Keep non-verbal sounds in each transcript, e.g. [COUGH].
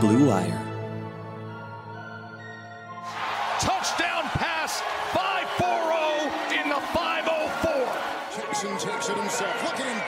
Blue Wire. Touchdown pass, 5-4-0 in the 504. Jackson takes it himself. Look at him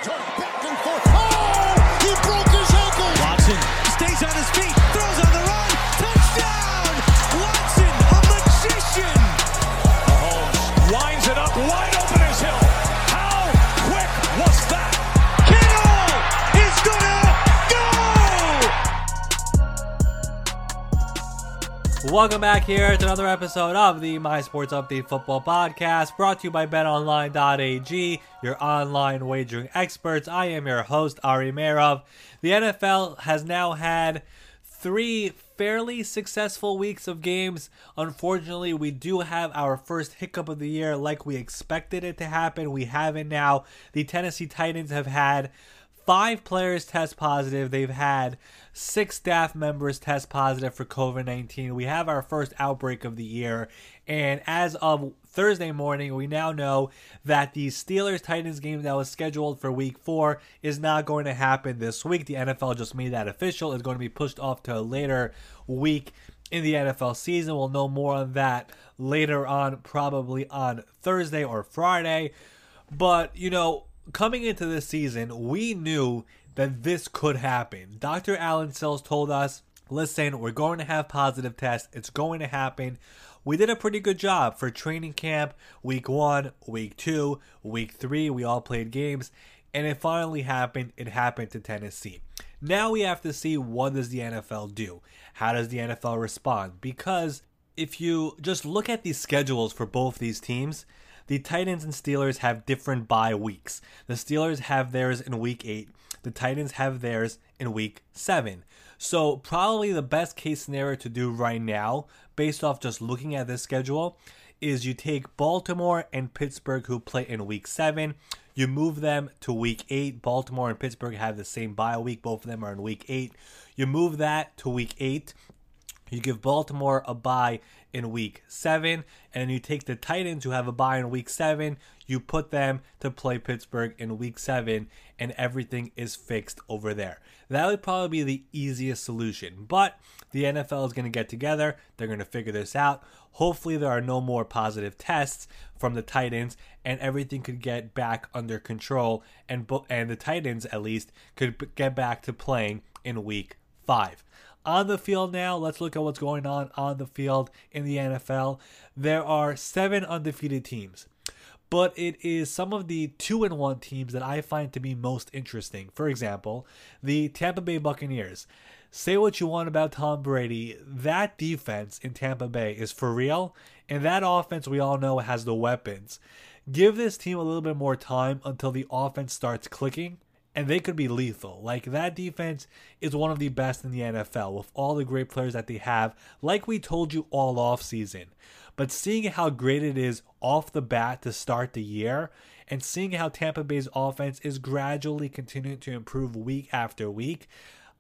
Welcome back here to another episode of the My Sports Update Football Podcast, brought to you by BetOnline.ag, your online wagering experts. I am your host, Ari Meirov. The NFL has now had three fairly successful weeks of games. Unfortunately, we do have our first hiccup of the year like we expected it to happen. We haven't now. The Tennessee Titans have had five players test positive. They've had six staff members test positive for COVID 19. We have our first outbreak of the year. And as of Thursday morning, we now know that the Steelers Titans game that was scheduled for week four is not going to happen this week. The NFL just made that official. It's going to be pushed off to a later week in the NFL season. We'll know more on that later on, probably on Thursday or Friday. But, you know, coming into this season, we knew that this could happen. Dr. Allen Sills told us, listen, we're going to have positive tests. It's going to happen. We did a pretty good job for training camp, week one, week two, week three. We all played games, and it finally happened. It happened to Tennessee. Now we have to see what does the NFL do? How does the NFL respond? Because if you just look at the schedules for both these teams, the Titans and Steelers have different bye weeks. The Steelers have theirs in week 8, the Titans have theirs in week 7. So, probably the best case scenario to do right now, based off just looking at this schedule, is you take Baltimore and Pittsburgh, who play in week 7, you move them to week 8. Baltimore and Pittsburgh have the same bye week, both of them are in week 8. You move that to week 8. You give Baltimore a bye in week seven, and you take the Titans who have a bye in week seven, you put them to play Pittsburgh in week seven, and everything is fixed over there. That would probably be the easiest solution. But the NFL is going to get together, they're going to figure this out. Hopefully, there are no more positive tests from the Titans, and everything could get back under control, and, and the Titans, at least, could get back to playing in week five on the field now. Let's look at what's going on on the field in the NFL. There are seven undefeated teams, but it is some of the two and one teams that I find to be most interesting. For example, the Tampa Bay Buccaneers. Say what you want about Tom Brady, that defense in Tampa Bay is for real, and that offense we all know has the weapons. Give this team a little bit more time until the offense starts clicking and they could be lethal. Like that defense is one of the best in the NFL with all the great players that they have, like we told you all off season. But seeing how great it is off the bat to start the year and seeing how Tampa Bay's offense is gradually continuing to improve week after week,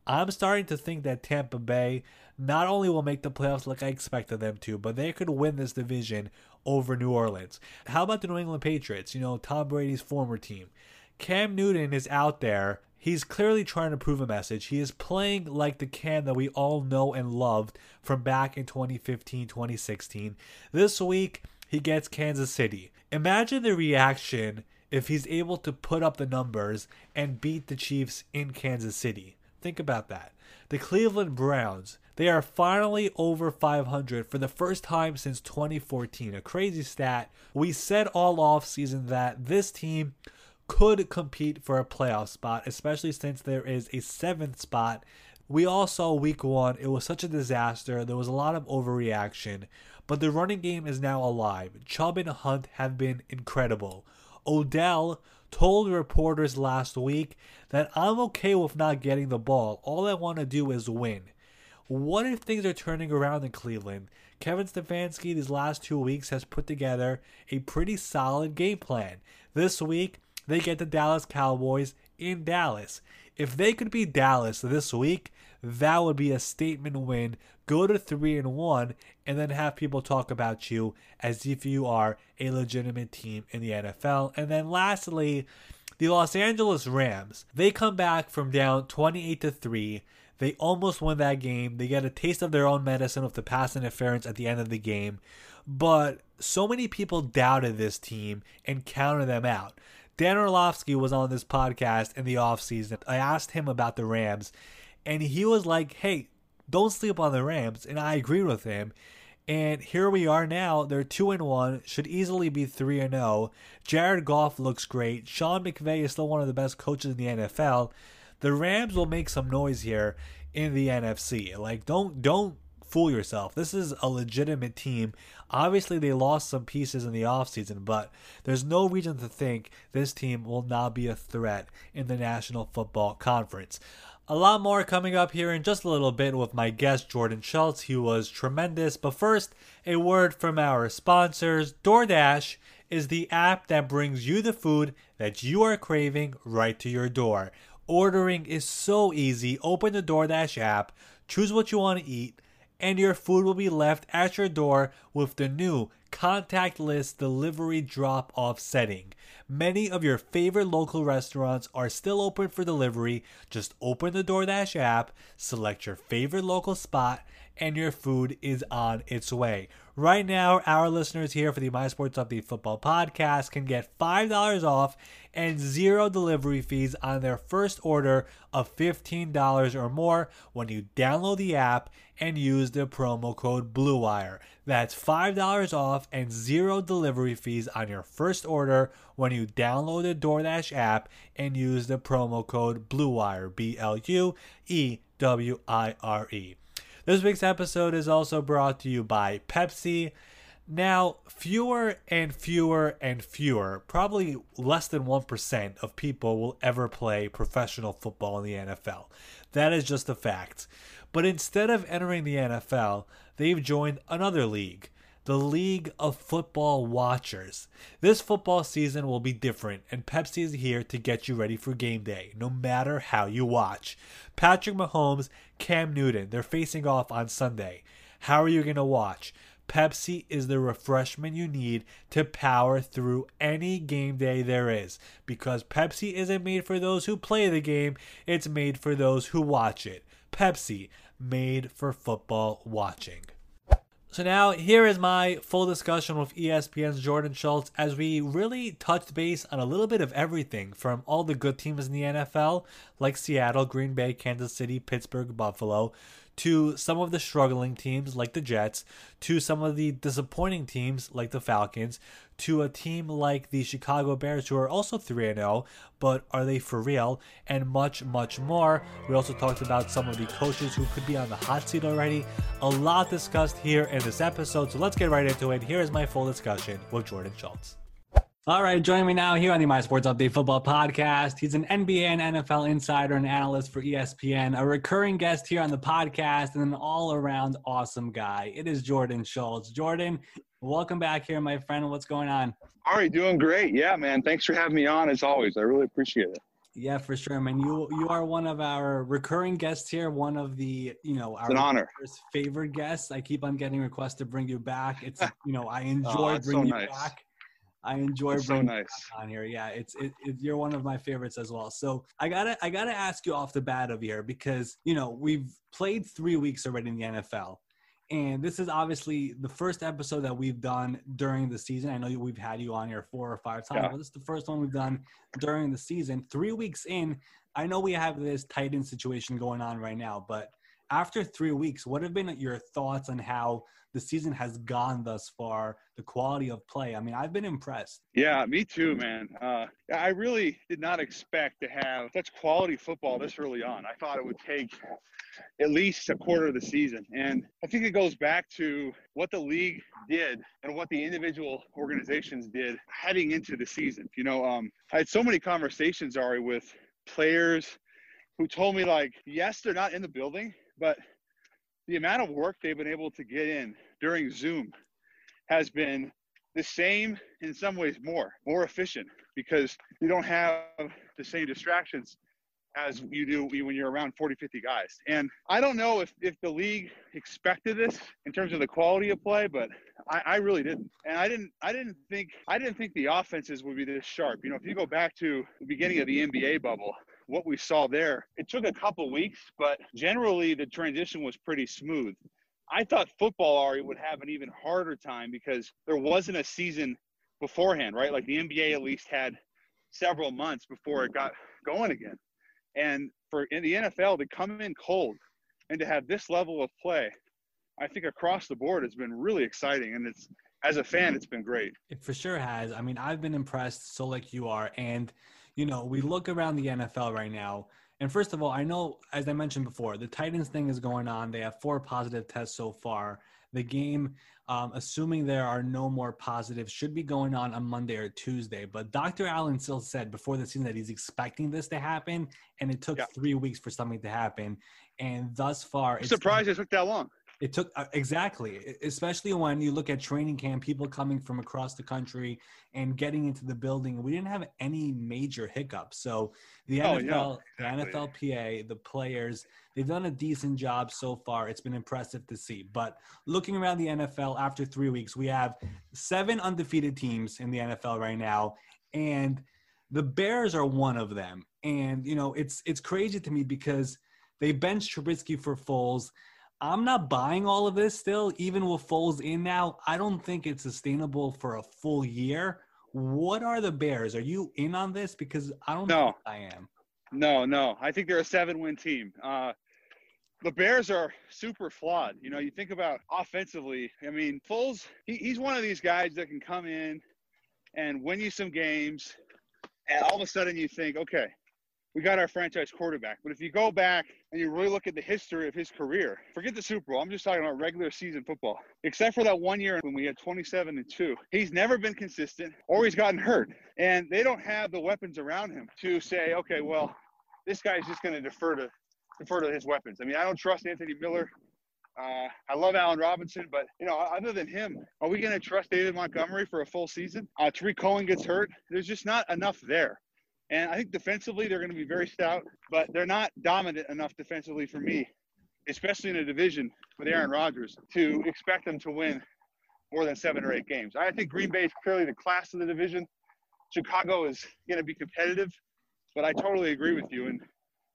I'm starting to think that Tampa Bay not only will make the playoffs like I expected them to, but they could win this division over New Orleans. How about the New England Patriots? You know, Tom Brady's former team. Cam Newton is out there. He's clearly trying to prove a message. He is playing like the Cam that we all know and loved from back in 2015, 2016. This week, he gets Kansas City. Imagine the reaction if he's able to put up the numbers and beat the Chiefs in Kansas City. Think about that. The Cleveland Browns, they are finally over 500 for the first time since 2014. A crazy stat. We said all off season that this team could compete for a playoff spot, especially since there is a seventh spot. We all saw week one, it was such a disaster. There was a lot of overreaction, but the running game is now alive. Chubb and Hunt have been incredible. Odell told reporters last week that I'm okay with not getting the ball. All I want to do is win. What if things are turning around in Cleveland? Kevin Stefanski these last two weeks has put together a pretty solid game plan. This week, they get the Dallas Cowboys in Dallas. If they could beat Dallas this week, that would be a statement win. Go to 3 and 1 and then have people talk about you as if you are a legitimate team in the NFL. And then lastly, the Los Angeles Rams. They come back from down 28 to 3. They almost win that game. They get a taste of their own medicine with the pass interference at the end of the game. But so many people doubted this team and counted them out. Dan Orlovsky was on this podcast in the offseason. I asked him about the Rams, and he was like, hey, don't sleep on the Rams. And I agreed with him. And here we are now. They're two and one, should easily be three and zero. Oh. Jared Goff looks great. Sean McVay is still one of the best coaches in the NFL. The Rams will make some noise here in the NFC. Like don't don't fool yourself. This is a legitimate team. Obviously, they lost some pieces in the offseason, but there's no reason to think this team will not be a threat in the National Football Conference. A lot more coming up here in just a little bit with my guest Jordan Schultz. He was tremendous. But first, a word from our sponsors. DoorDash is the app that brings you the food that you are craving right to your door. Ordering is so easy. Open the DoorDash app, choose what you want to eat, and your food will be left at your door with the new contactless delivery drop off setting. Many of your favorite local restaurants are still open for delivery. Just open the DoorDash app, select your favorite local spot, and your food is on its way. Right now, our listeners here for the My Sports Update Football Podcast can get $5 off and zero delivery fees on their first order of $15 or more when you download the app and use the promo code BLUEWIRE. That's $5 off and zero delivery fees on your first order when you download the DoorDash app and use the promo code BLUEWIRE, B L U E W I R E. This week's episode is also brought to you by Pepsi. Now, fewer and fewer and fewer, probably less than 1% of people will ever play professional football in the NFL. That is just a fact. But instead of entering the NFL, they've joined another league the League of Football Watchers. This football season will be different, and Pepsi is here to get you ready for game day, no matter how you watch. Patrick Mahomes, Cam Newton, they're facing off on Sunday. How are you going to watch? Pepsi is the refreshment you need to power through any game day there is. Because Pepsi isn't made for those who play the game, it's made for those who watch it. Pepsi, made for football watching. So now here is my full discussion with ESPN's Jordan Schultz as we really touched base on a little bit of everything from all the good teams in the NFL like Seattle, Green Bay, Kansas City, Pittsburgh, Buffalo to some of the struggling teams like the Jets, to some of the disappointing teams like the Falcons, to a team like the Chicago Bears, who are also 3 0, but are they for real? And much, much more. We also talked about some of the coaches who could be on the hot seat already. A lot discussed here in this episode, so let's get right into it. Here is my full discussion with Jordan Schultz. All right, joining me now here on the My Sports Update Football Podcast. He's an NBA and NFL insider and analyst for ESPN, a recurring guest here on the podcast, and an all around awesome guy. It is Jordan Schultz. Jordan, welcome back here, my friend. What's going on? All right, doing great. Yeah, man. Thanks for having me on as always. I really appreciate it. Yeah, for sure, man. You you are one of our recurring guests here. One of the you know our an honor. favorite guests. I keep on getting requests to bring you back. It's [LAUGHS] you know I oh, enjoy oh, bringing so nice. you back I enjoy That's bringing so nice. on here. Yeah, it's it, it, you're one of my favorites as well. So I gotta I gotta ask you off the bat of here because you know we've played three weeks already in the NFL, and this is obviously the first episode that we've done during the season. I know we've had you on here four or five times, yeah. but this is the first one we've done during the season. Three weeks in, I know we have this Titans situation going on right now, but after three weeks, what have been your thoughts on how the season has gone thus far, the quality of play? I mean, I've been impressed. Yeah, me too, man. Uh, I really did not expect to have such quality football this early on. I thought it would take at least a quarter of the season. And I think it goes back to what the league did and what the individual organizations did heading into the season. You know, um, I had so many conversations, Ari, with players who told me, like, yes, they're not in the building, but the amount of work they've been able to get in during Zoom has been the same, in some ways more, more efficient because you don't have the same distractions as you do when you're around 40, 50 guys. And I don't know if, if the league expected this in terms of the quality of play, but I, I really didn't. And I didn't I didn't think I didn't think the offenses would be this sharp. You know, if you go back to the beginning of the NBA bubble, what we saw there. It took a couple weeks, but generally the transition was pretty smooth. I thought football Ari would have an even harder time because there wasn't a season beforehand, right? Like the NBA at least had several months before it got going again. And for in the NFL to come in cold and to have this level of play, I think across the board has been really exciting. And it's as a fan, it's been great. It for sure has. I mean, I've been impressed, so like you are. And, you know, we look around the NFL right now. And first of all, I know, as I mentioned before, the Titans thing is going on. They have four positive tests so far. The game, um, assuming there are no more positives, should be going on on Monday or Tuesday. But Dr. Allen Sills said before the season that he's expecting this to happen, and it took Yeah. three weeks for something to happen. And thus far, I'm it's surprised it took that long. It took uh, exactly, especially when you look at training camp, people coming from across the country and getting into the building. We didn't have any major hiccups. So the Oh, NFL, yeah, the exactly. NFLPA, the players, they've done a decent job so far. It's been impressive to see. But looking around the NFL after three weeks, we have seven undefeated teams in the NFL right now, and the Bears are one of them. And you know, it's it's crazy to me because they benched Trubisky for Foles. I'm not buying all of this still, even with Foles in now. I don't think it's sustainable for a full year. What are the Bears? Are you in on this? Because I don't No. think I am. No, no. I think they're a seven-win team. Uh, the Bears are super flawed. You know, you think about offensively. I mean, Foles, he, he's one of these guys that can come in and win you some games, and all of a sudden you think, okay, we got our franchise quarterback. But if you go back and you really look at the history of his career, forget the Super Bowl. I'm just talking about regular season football. Except for that one year when we had 27 and 2. He's never been consistent or he's gotten hurt. And they don't have the weapons around him to say, okay, well, this guy's just going to defer to defer to his weapons. I mean, I don't trust Anthony Miller. Uh, I love Allen Robinson, but you know, other than him, are we going to trust David Montgomery for a full season? Uh, Tarik Cohen gets hurt. There's just not enough there. And I think defensively they're going to be very stout, but they're not dominant enough defensively for me, especially in a division with Aaron Rodgers, to expect them to win more than seven or eight games. I think Green Bay is clearly the class of the division. Chicago is going to be competitive, but I totally agree with you. And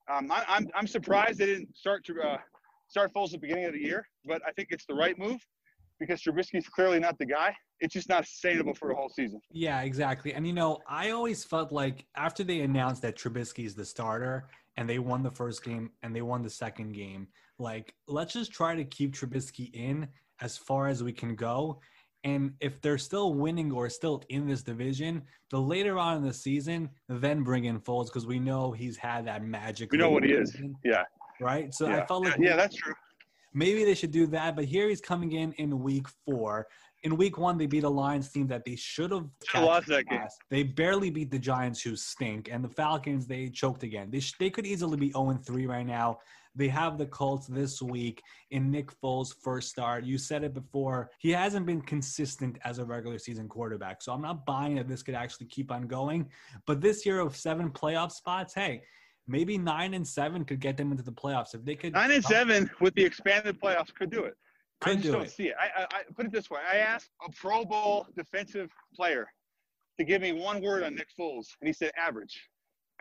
um, I, I'm I'm surprised they didn't start to uh, start Foles at the beginning of the year, but I think it's the right move because Trubisky's clearly not the guy. It's just not sustainable for a whole season. Yeah, exactly. And you know, I always felt like after they announced that Trubisky's the starter and they won the first game and they won the second game, like let's just try to keep Trubisky in as far as we can go. And if they're still winning or still in this division, the later on in the season, then bring in Foles because we know he's had that magic. We know what he is. Yeah, Right. So I felt like yeah, that's true. Maybe they should do that. But here he's coming in in week four. In week one, they beat a Lions team that they should have lost that game. They barely beat the Giants, who stink, and the Falcons. They choked again. They sh- they could easily be oh zero three right now. They have the Colts this week in Nick Foles' first start. You said it before. He hasn't been consistent as a regular season quarterback. So I'm not buying that this could actually keep on going. But this year of seven playoff spots, hey, maybe nine and seven could get them into the playoffs. If they could Nine and seven with the expanded playoffs could do it. I just do don't it. see it. I, I, I put it this way: I asked a Pro Bowl defensive player to give me one word on Nick Foles, and he said average.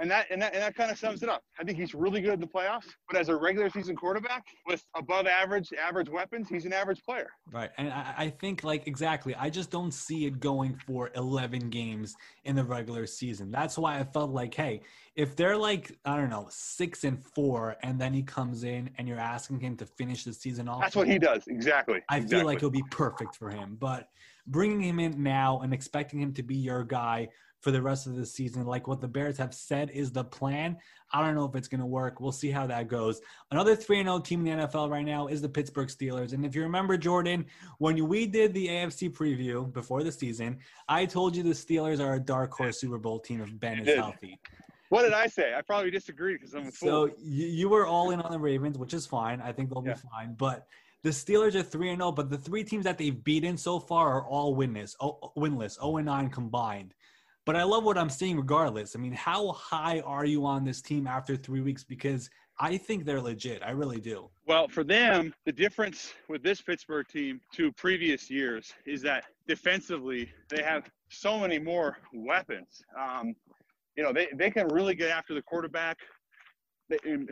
And that and that and that kind of sums it up. I think he's really good in the playoffs, but as a regular season quarterback with above average average weapons, he's an average player. Right. And I, I think, like, exactly, I just don't see it going for 11 games in the regular season. That's why I felt like, hey, if they're like, I don't know, six and four, and then he comes in and you're asking him to finish the season off, That's what he does. Exactly. I exactly. feel like it'll be perfect for him. But bringing him in now and expecting him to be your guy for the rest of the season, like what the Bears have said is the plan, I don't know if it's going to work. We'll see how that goes. Another 3 0 team in the NFL right now is the Pittsburgh Steelers. And if you remember, Jordan, when we did the AFC preview before the season, I told you the Steelers are a dark horse Super Bowl team if Ben is healthy. What did I say? I probably disagree because I'm a So fool. you, you were all in on the Ravens, which is fine. I think they'll Yeah. be fine. But the Steelers are three and zero. But the three teams that they've beaten so far are all winless. Oh, winless. Zero and nine combined. But I love what I'm seeing regardless. I mean, how high are you on this team after three weeks? Because I think they're legit. I really do. Well, for them, the difference with this Pittsburgh team to previous years is that defensively, they have so many more weapons. Um, you know, they, they can really get after the quarterback.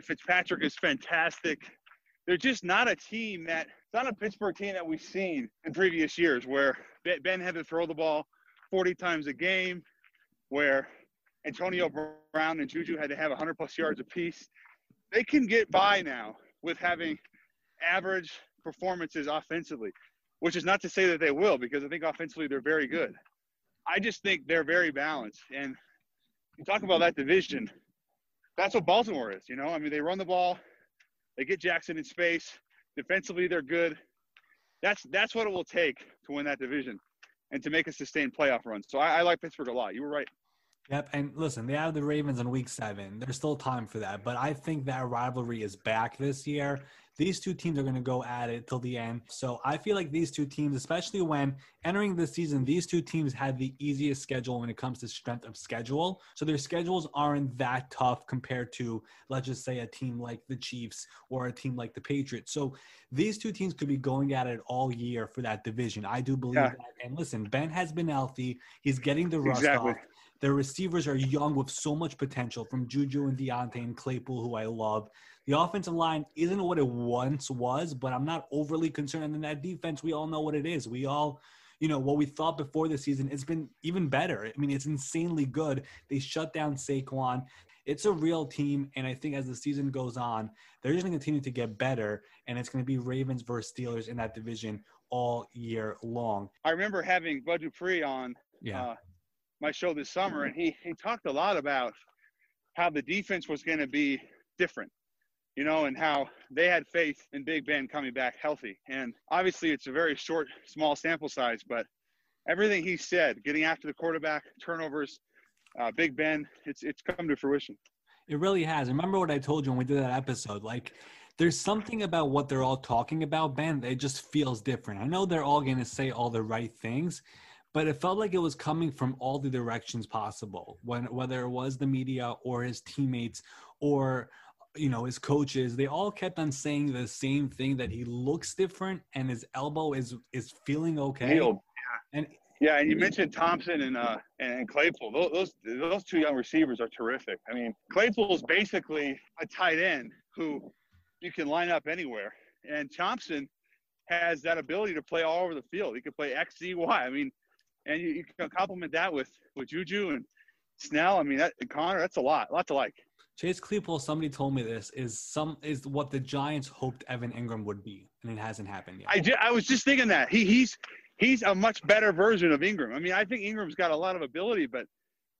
Fitzpatrick is fantastic. They're just not a team that it's not a Pittsburgh team that we've seen in previous years where Ben had to throw the ball 40 times a game, where Antonio Brown and Juju had to have 100 plus yards apiece. They can get by now with having average performances offensively, which is not to say that they will, because I think offensively they're very good. I just think they're very balanced. And you talk about that division, that's what Baltimore is. You know, I mean, they run the ball, they get Jackson in space. Defensively, they're good. That's that's what it will take to win that division and to make a sustained playoff run. So I, I like Pittsburgh a lot. You were right. Yep, and listen, they have the Ravens in Week Seven. There's still time for that, but I think that rivalry is back this year. These two teams are going to go at it till the end. So I feel like these two teams, especially when entering the season, these two teams had the easiest schedule when it comes to strength of schedule. So their schedules aren't that tough compared to, let's just say, a team like the Chiefs or a team like the Patriots. So these two teams could be going at it all year for that division. I do believe yeah. that. And listen, Ben has been healthy. He's getting the rust exactly. off. Their receivers are young with so much potential from Juju and Diontae and Claypool, who I love. The offensive line isn't what it once was, but I'm not overly concerned. And then that defense, we all know what it is. We all, you know, what we thought before the season, it's been even better. I mean, it's insanely good. They shut down Saquon. It's a real team, and I think as the season goes on, they're just going to continue to get better, and it's going to be Ravens versus Steelers in that division all year long. I remember having Bud Dupree on yeah. uh, my show this summer, and he he talked a lot about how the defense was going to be different you know, and how they had faith in Big Ben coming back healthy. And obviously, it's a very short, small sample size, but everything he said, getting after the quarterback, turnovers, uh, Big Ben, it's it's come to fruition. It really has. Remember what I told you when we did that episode? Like, there's something about what they're all talking about, Ben. It just feels different. I know they're all going to say all the right things, but it felt like it was coming from all the directions possible. When whether it was the media or his teammates or you know his coaches they all kept on saying the same thing that he looks different and his elbow is is feeling okay. Healed. yeah. And yeah and you mentioned johnson and uh and claypool. Those those two young receivers are terrific. I mean claypool is basically a tight end who you can line up anywhere. And johnson has that ability to play all over the field. He can play x z y. I mean and you, you can complement that with with juju and snell. I mean that and conner that's a lot a lot to like Chase Claypool, somebody told me this is some is what the Giants hoped Evan Engram would be, and it hasn't happened yet. I, ju- I was just thinking that he he's he's a much better version of Engram. I mean, I think Engram's got a lot of ability, but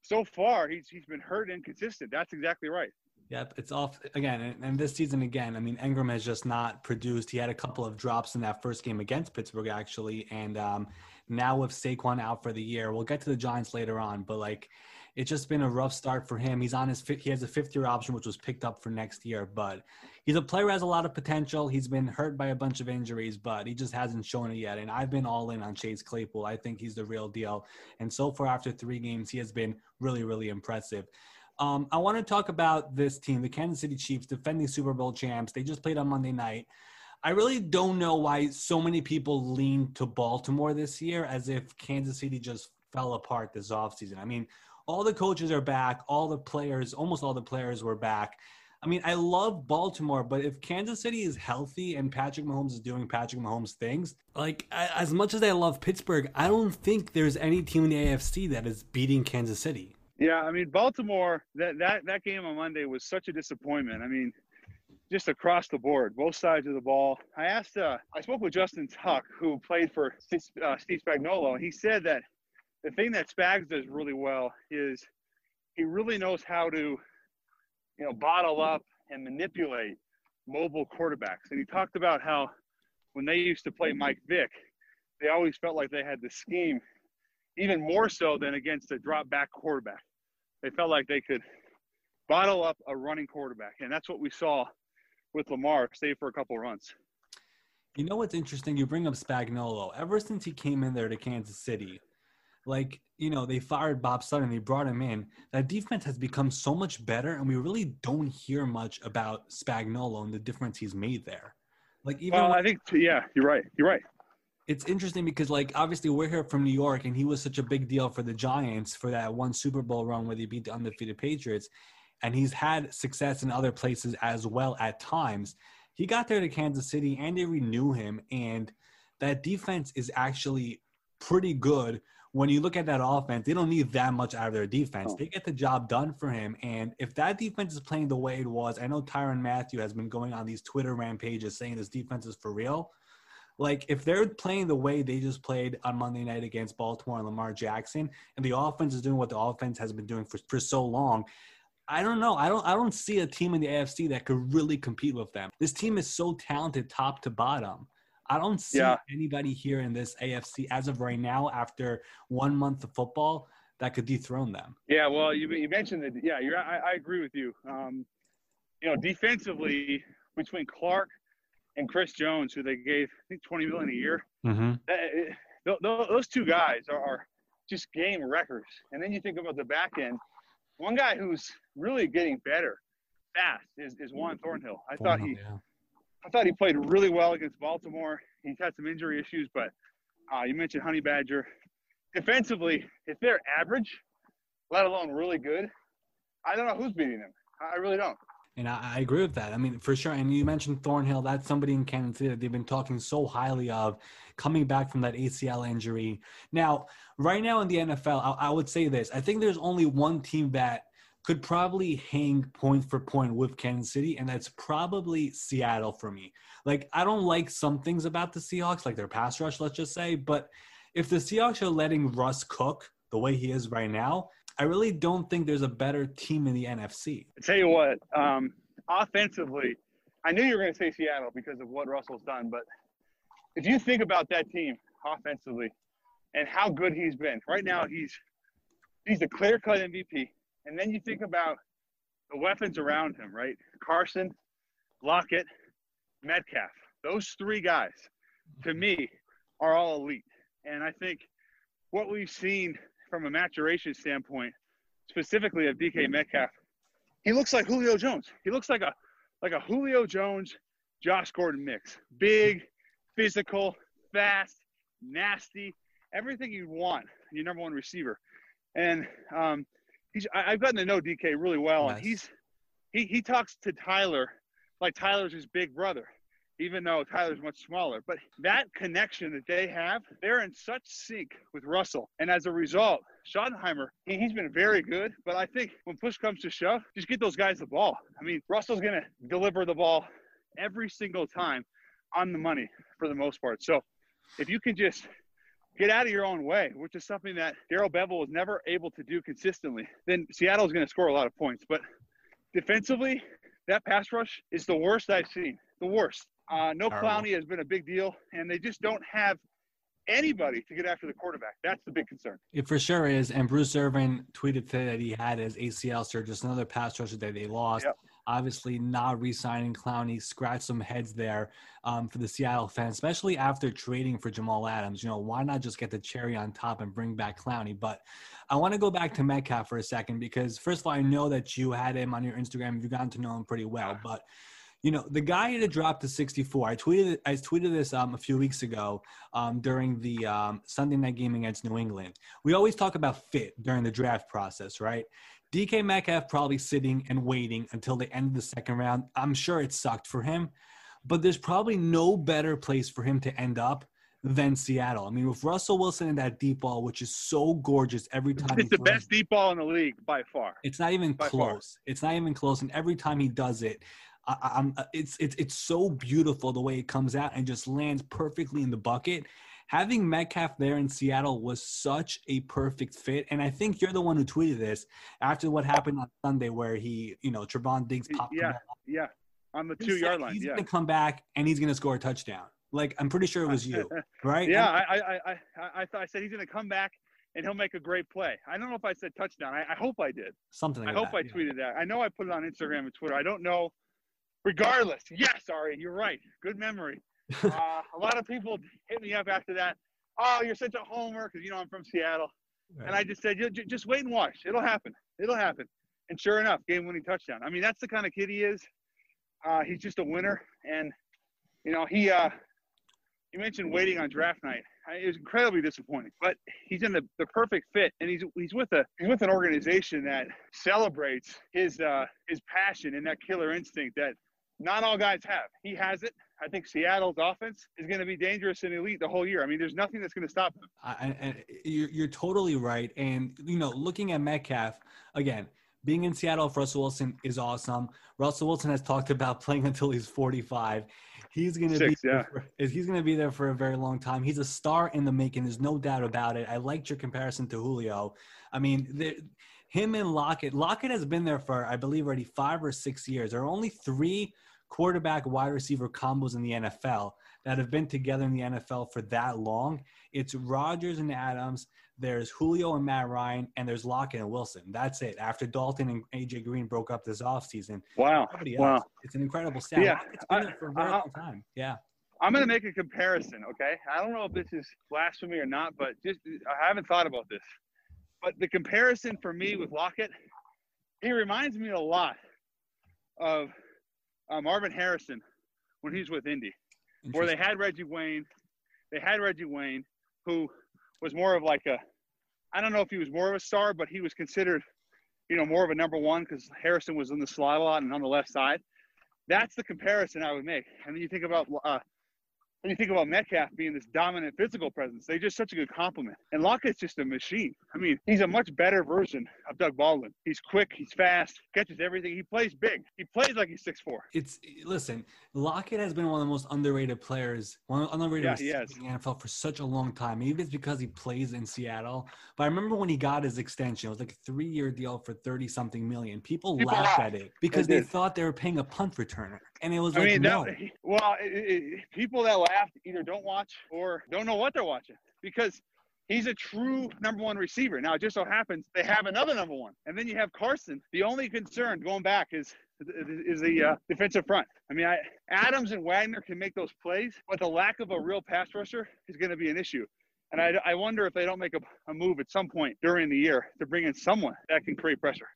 so far he's he's been hurt and inconsistent. That's exactly right. Yep, it's off again, and, and, this season again. I mean, Engram has just not produced. He had a couple of drops in that first game against Pittsburgh, actually, and um, now with Saquon out for the year, we'll get to the Giants later on. But like, it's just been a rough start for him. He's on his he has a fifth year option, which was picked up for next year. But he's a player has a lot of potential. He's been hurt by a bunch of injuries, but he just hasn't shown it yet. And I've been all in on Chase Claypool. I think he's the real deal. And so far, after three games, he has been really, really impressive. Um, I want to talk about this team, the Kansas City Chiefs, defending Super Bowl champs. They just played on Monday night. I really don't know why so many people lean to Baltimore this year as if Kansas City just fell apart this offseason. I mean, all the coaches are back, all the players, almost all the players were back. I mean, I love Baltimore, but if Kansas City is healthy and Patrick Mahomes is doing Patrick Mahomes things, like as much as I love Pittsburgh, I don't think there's any team in the AFC that is beating Kansas City. Yeah, I mean Baltimore. That that that game on Monday was such a disappointment. I mean, just across the board, both sides of the ball. I asked, uh, I spoke with Justin Tuck, who played for uh, Steve Spagnuolo, and he said that the thing that Spags does really well is he really knows how to, you know, bottle up and manipulate mobile quarterbacks. And he talked about how when they used to play Mike Vick, they always felt like they had the scheme even more so than against a drop back quarterback. They felt like they could bottle up a running quarterback. And that's what we saw with Lamar, save for a couple runs. You know what's interesting? You bring up Spagnuolo. Ever since he came in there to Kansas City, like you know they fired Bob Sutton, they brought him in. That defense has become so much better, and we really don't hear much about Spagnuolo and the difference he's made there. Like even well, I think yeah, you're right. You're right. It's interesting because like obviously we're here from New York, and he was such a big deal for the Giants for that one Super Bowl run where they beat the undefeated Patriots. and he's had success in other places as well at times. He got there to Kansas City and they renew him, and that defense is actually pretty good. When you look at that offense, they don't need that much out of their defense. They get the job done for him. And if that defense is playing the way it was, I know Tyrann Mathieu has been going on these Twitter rampages saying this defense is for real. Like if they're playing the way they just played on Monday night against Baltimore and Lamar Jackson, and the offense is doing what the offense has been doing for, for so long, I don't know. I don't I don't see a team in the AFC that could really compete with them. This team is so talented top to bottom. I don't see Yeah. anybody here in this AFC as of right now after one month of football that could dethrone them. Yeah, well, you, you mentioned that. Yeah, you're, I, I agree with you. Um, you know, defensively, between Clark and Chris Jones, who they gave I think 20 million a year, Mm-hmm. that, it, th- th- those two guys are, are just game wreckers. And then you think about the back end. One guy who's really getting better fast is, is Juan Thornhill. I thought he I thought he played really well against Baltimore. He's had some injury issues, but uh, you mentioned Honey Badger. Defensively, if they're average, let alone really good, I don't know who's beating them. I really don't. And I, I agree with that. I mean, for sure. And you mentioned Thornhill. That's somebody in Kansas City that they've been talking so highly of coming back from that ACL injury. Now, right now in the NFL, I, I would say this. I think there's only one team that could probably hang point for point with Kansas City, and that's probably Seattle for me. Like, I don't like some things about the Seahawks, like their pass rush, let's just say. But if the Seahawks are letting Russ cook the way he is right now, I really don't think there's a better team in the NFC. I tell you what, um, offensively, I knew you were going to say Seattle because of what Russell's done, but if you think about that team offensively and how good he's been, right now he's he's a clear-cut MVP. And then you think about the weapons around him, right? Carson, Lockett, Metcalf. Those three guys, to me, are all elite. And I think what we've seen from a maturation standpoint, specifically of DK Metcalf, he looks like Julio Jones. He looks like a like a Julio Jones, Josh Gordon mix. Big, physical, fast, nasty, everything you want your number one receiver. And um, he's I, I've gotten to know DK really well, and he's he he talks to Tyler like Tyler's his big brother, even though Tyler's much smaller. But that connection that they have, they're in such sync with Russell, and as a result, Schottenheimer he, he's been very good. But I think when push comes to shove, just get those guys the ball. I mean, Russell's gonna deliver the ball every single time on the money for the most part. So if you can just get out of your own way, which is something that Darrell Bevell was never able to do consistently, then Seattle's going to score a lot of points. But defensively, that pass rush is the worst I've seen. The worst. Uh, no Terrible. Clowney has been a big deal, and they just don't have anybody to get after the quarterback. That's the big concern. It for sure is. And Bruce Irvin tweeted today that he had his ACL surgery, just another pass rusher that they lost. Yep. Obviously, not re-signing Clowney scratched some heads there um, for the Seattle fans, especially after trading for Jamal Adams. You know, why not just get the cherry on top and bring back Clowney? But I want to go back to Metcalf for a second because, first of all, I know that you had him on your Instagram. You've gotten to know him pretty well, but you know, the guy that dropped to 64. I tweeted I tweeted this um, a few weeks ago um, during the um, Sunday night game against New England. We always talk about fit during the draft process, right? DK Metcalf probably sitting and waiting until the end of the second round. I'm sure it sucked for him, but there's probably no better place for him to end up than Seattle. I mean, with Russell Wilson in that deep ball, which is so gorgeous every time It's he the throws best deep ball in the league by far. it's not even By close. far. It's not even close. And every time he does it, I, I'm it's it's it's so beautiful the way it comes out and just lands perfectly in the bucket. Having Metcalf there in Seattle was such a perfect fit, and I think you're the one who tweeted this after what happened on Sunday, where he, you know, Trevon Diggs popped. Yeah, yeah, on the two yard line. He's Yeah, gonna come back and he's gonna score a touchdown. Like I'm pretty sure it was you, [LAUGHS] right? yeah. I, I, I, I thought I said he's going to come back and he'll make a great play. I don't know if I said touchdown. I, I hope I did. something. Like I hope that, I yeah. tweeted that. I know I put it on Instagram and Twitter. I don't know. Regardless, yes, Ari, you're right. Good memory. Uh, a lot of people hit me up after that. Oh, you're such a homer because you know I'm from Seattle, and I just said, just wait and watch. It'll happen. It'll happen. And sure enough, game-winning touchdown. I mean, that's the kind of kid he is. Uh, he's just a winner, and you know he. Uh, you mentioned waiting on draft night. it was incredibly disappointing. But he's in the, the perfect fit, and he's he's with a he's with an organization that celebrates his uh, his passion and that killer instinct that not all guys have. He has it. I think Seattle's offense is going to be dangerous and elite the whole year. I mean, there's nothing that's going to stop him. I, I, you're, you're totally right. And, you know, looking at Metcalf, again, being in Seattle for Russell Wilson is awesome. Russell Wilson has talked about [LAUGHS] playing until he's 45. He's going to be yeah. for, he's going to be there for a very long time. He's a star in the making. There's no doubt about it. I liked your comparison to Julio. I mean, there, him and Lockett. Lockett has been there for I believe already five or six years. There are only three quarterback wide receiver combos in the NFL that have been together in the NFL for that long. It's Rodgers and Adams. There's Julio and Matt Ryan, and there's Lockett and Wilson. That's it. After Dalton and AJ Green broke up this offseason. Wow. Wow. It's an incredible stat. Yeah. It's been there for a very long time. Yeah. I'm going to make a comparison, okay? I don't know if this is blasphemy or not, but just I haven't thought about this. But the comparison for me with Lockett, he reminds me a lot of uh, Marvin Harrison when he's with Indy, where they had Reggie Wayne. They had Reggie Wayne, who was more of like a, I don't know if he was more of a star, but he was considered, you know, more of a number one because Harrison was in the slot a lot and on the left side. That's the comparison I would make. And then you think about uh, when you think about Metcalf being this dominant physical presence, they just such a good complement. And Lockett's just a machine. I mean, he's a much better version of Doug Baldwin. He's quick, he's fast, catches everything. He plays big. He plays like he's six four. It's listen, Lockett has been one of the most underrated players, one of the underrated Yeah, in the NFL for such a long time. Maybe it's because he plays in Seattle. But I remember when he got his extension, it was like a three-year deal for 30 something million. People, People laughed at it because they did. thought they were paying a punt returner. And it was I like, mean, no. that, well, it, it, people that laughed either don't watch or don't know what they're watching because he's a true number one receiver. Now, it just so happens they have another number one, and then you have Carson. The only concern going back is is the uh, defensive front. I mean, I, Adams and Wagner can make those plays, but the lack of a real pass rusher is going to be an issue. And I, I wonder if they don't make a, a move at some point during the year to bring in someone that can create pressure.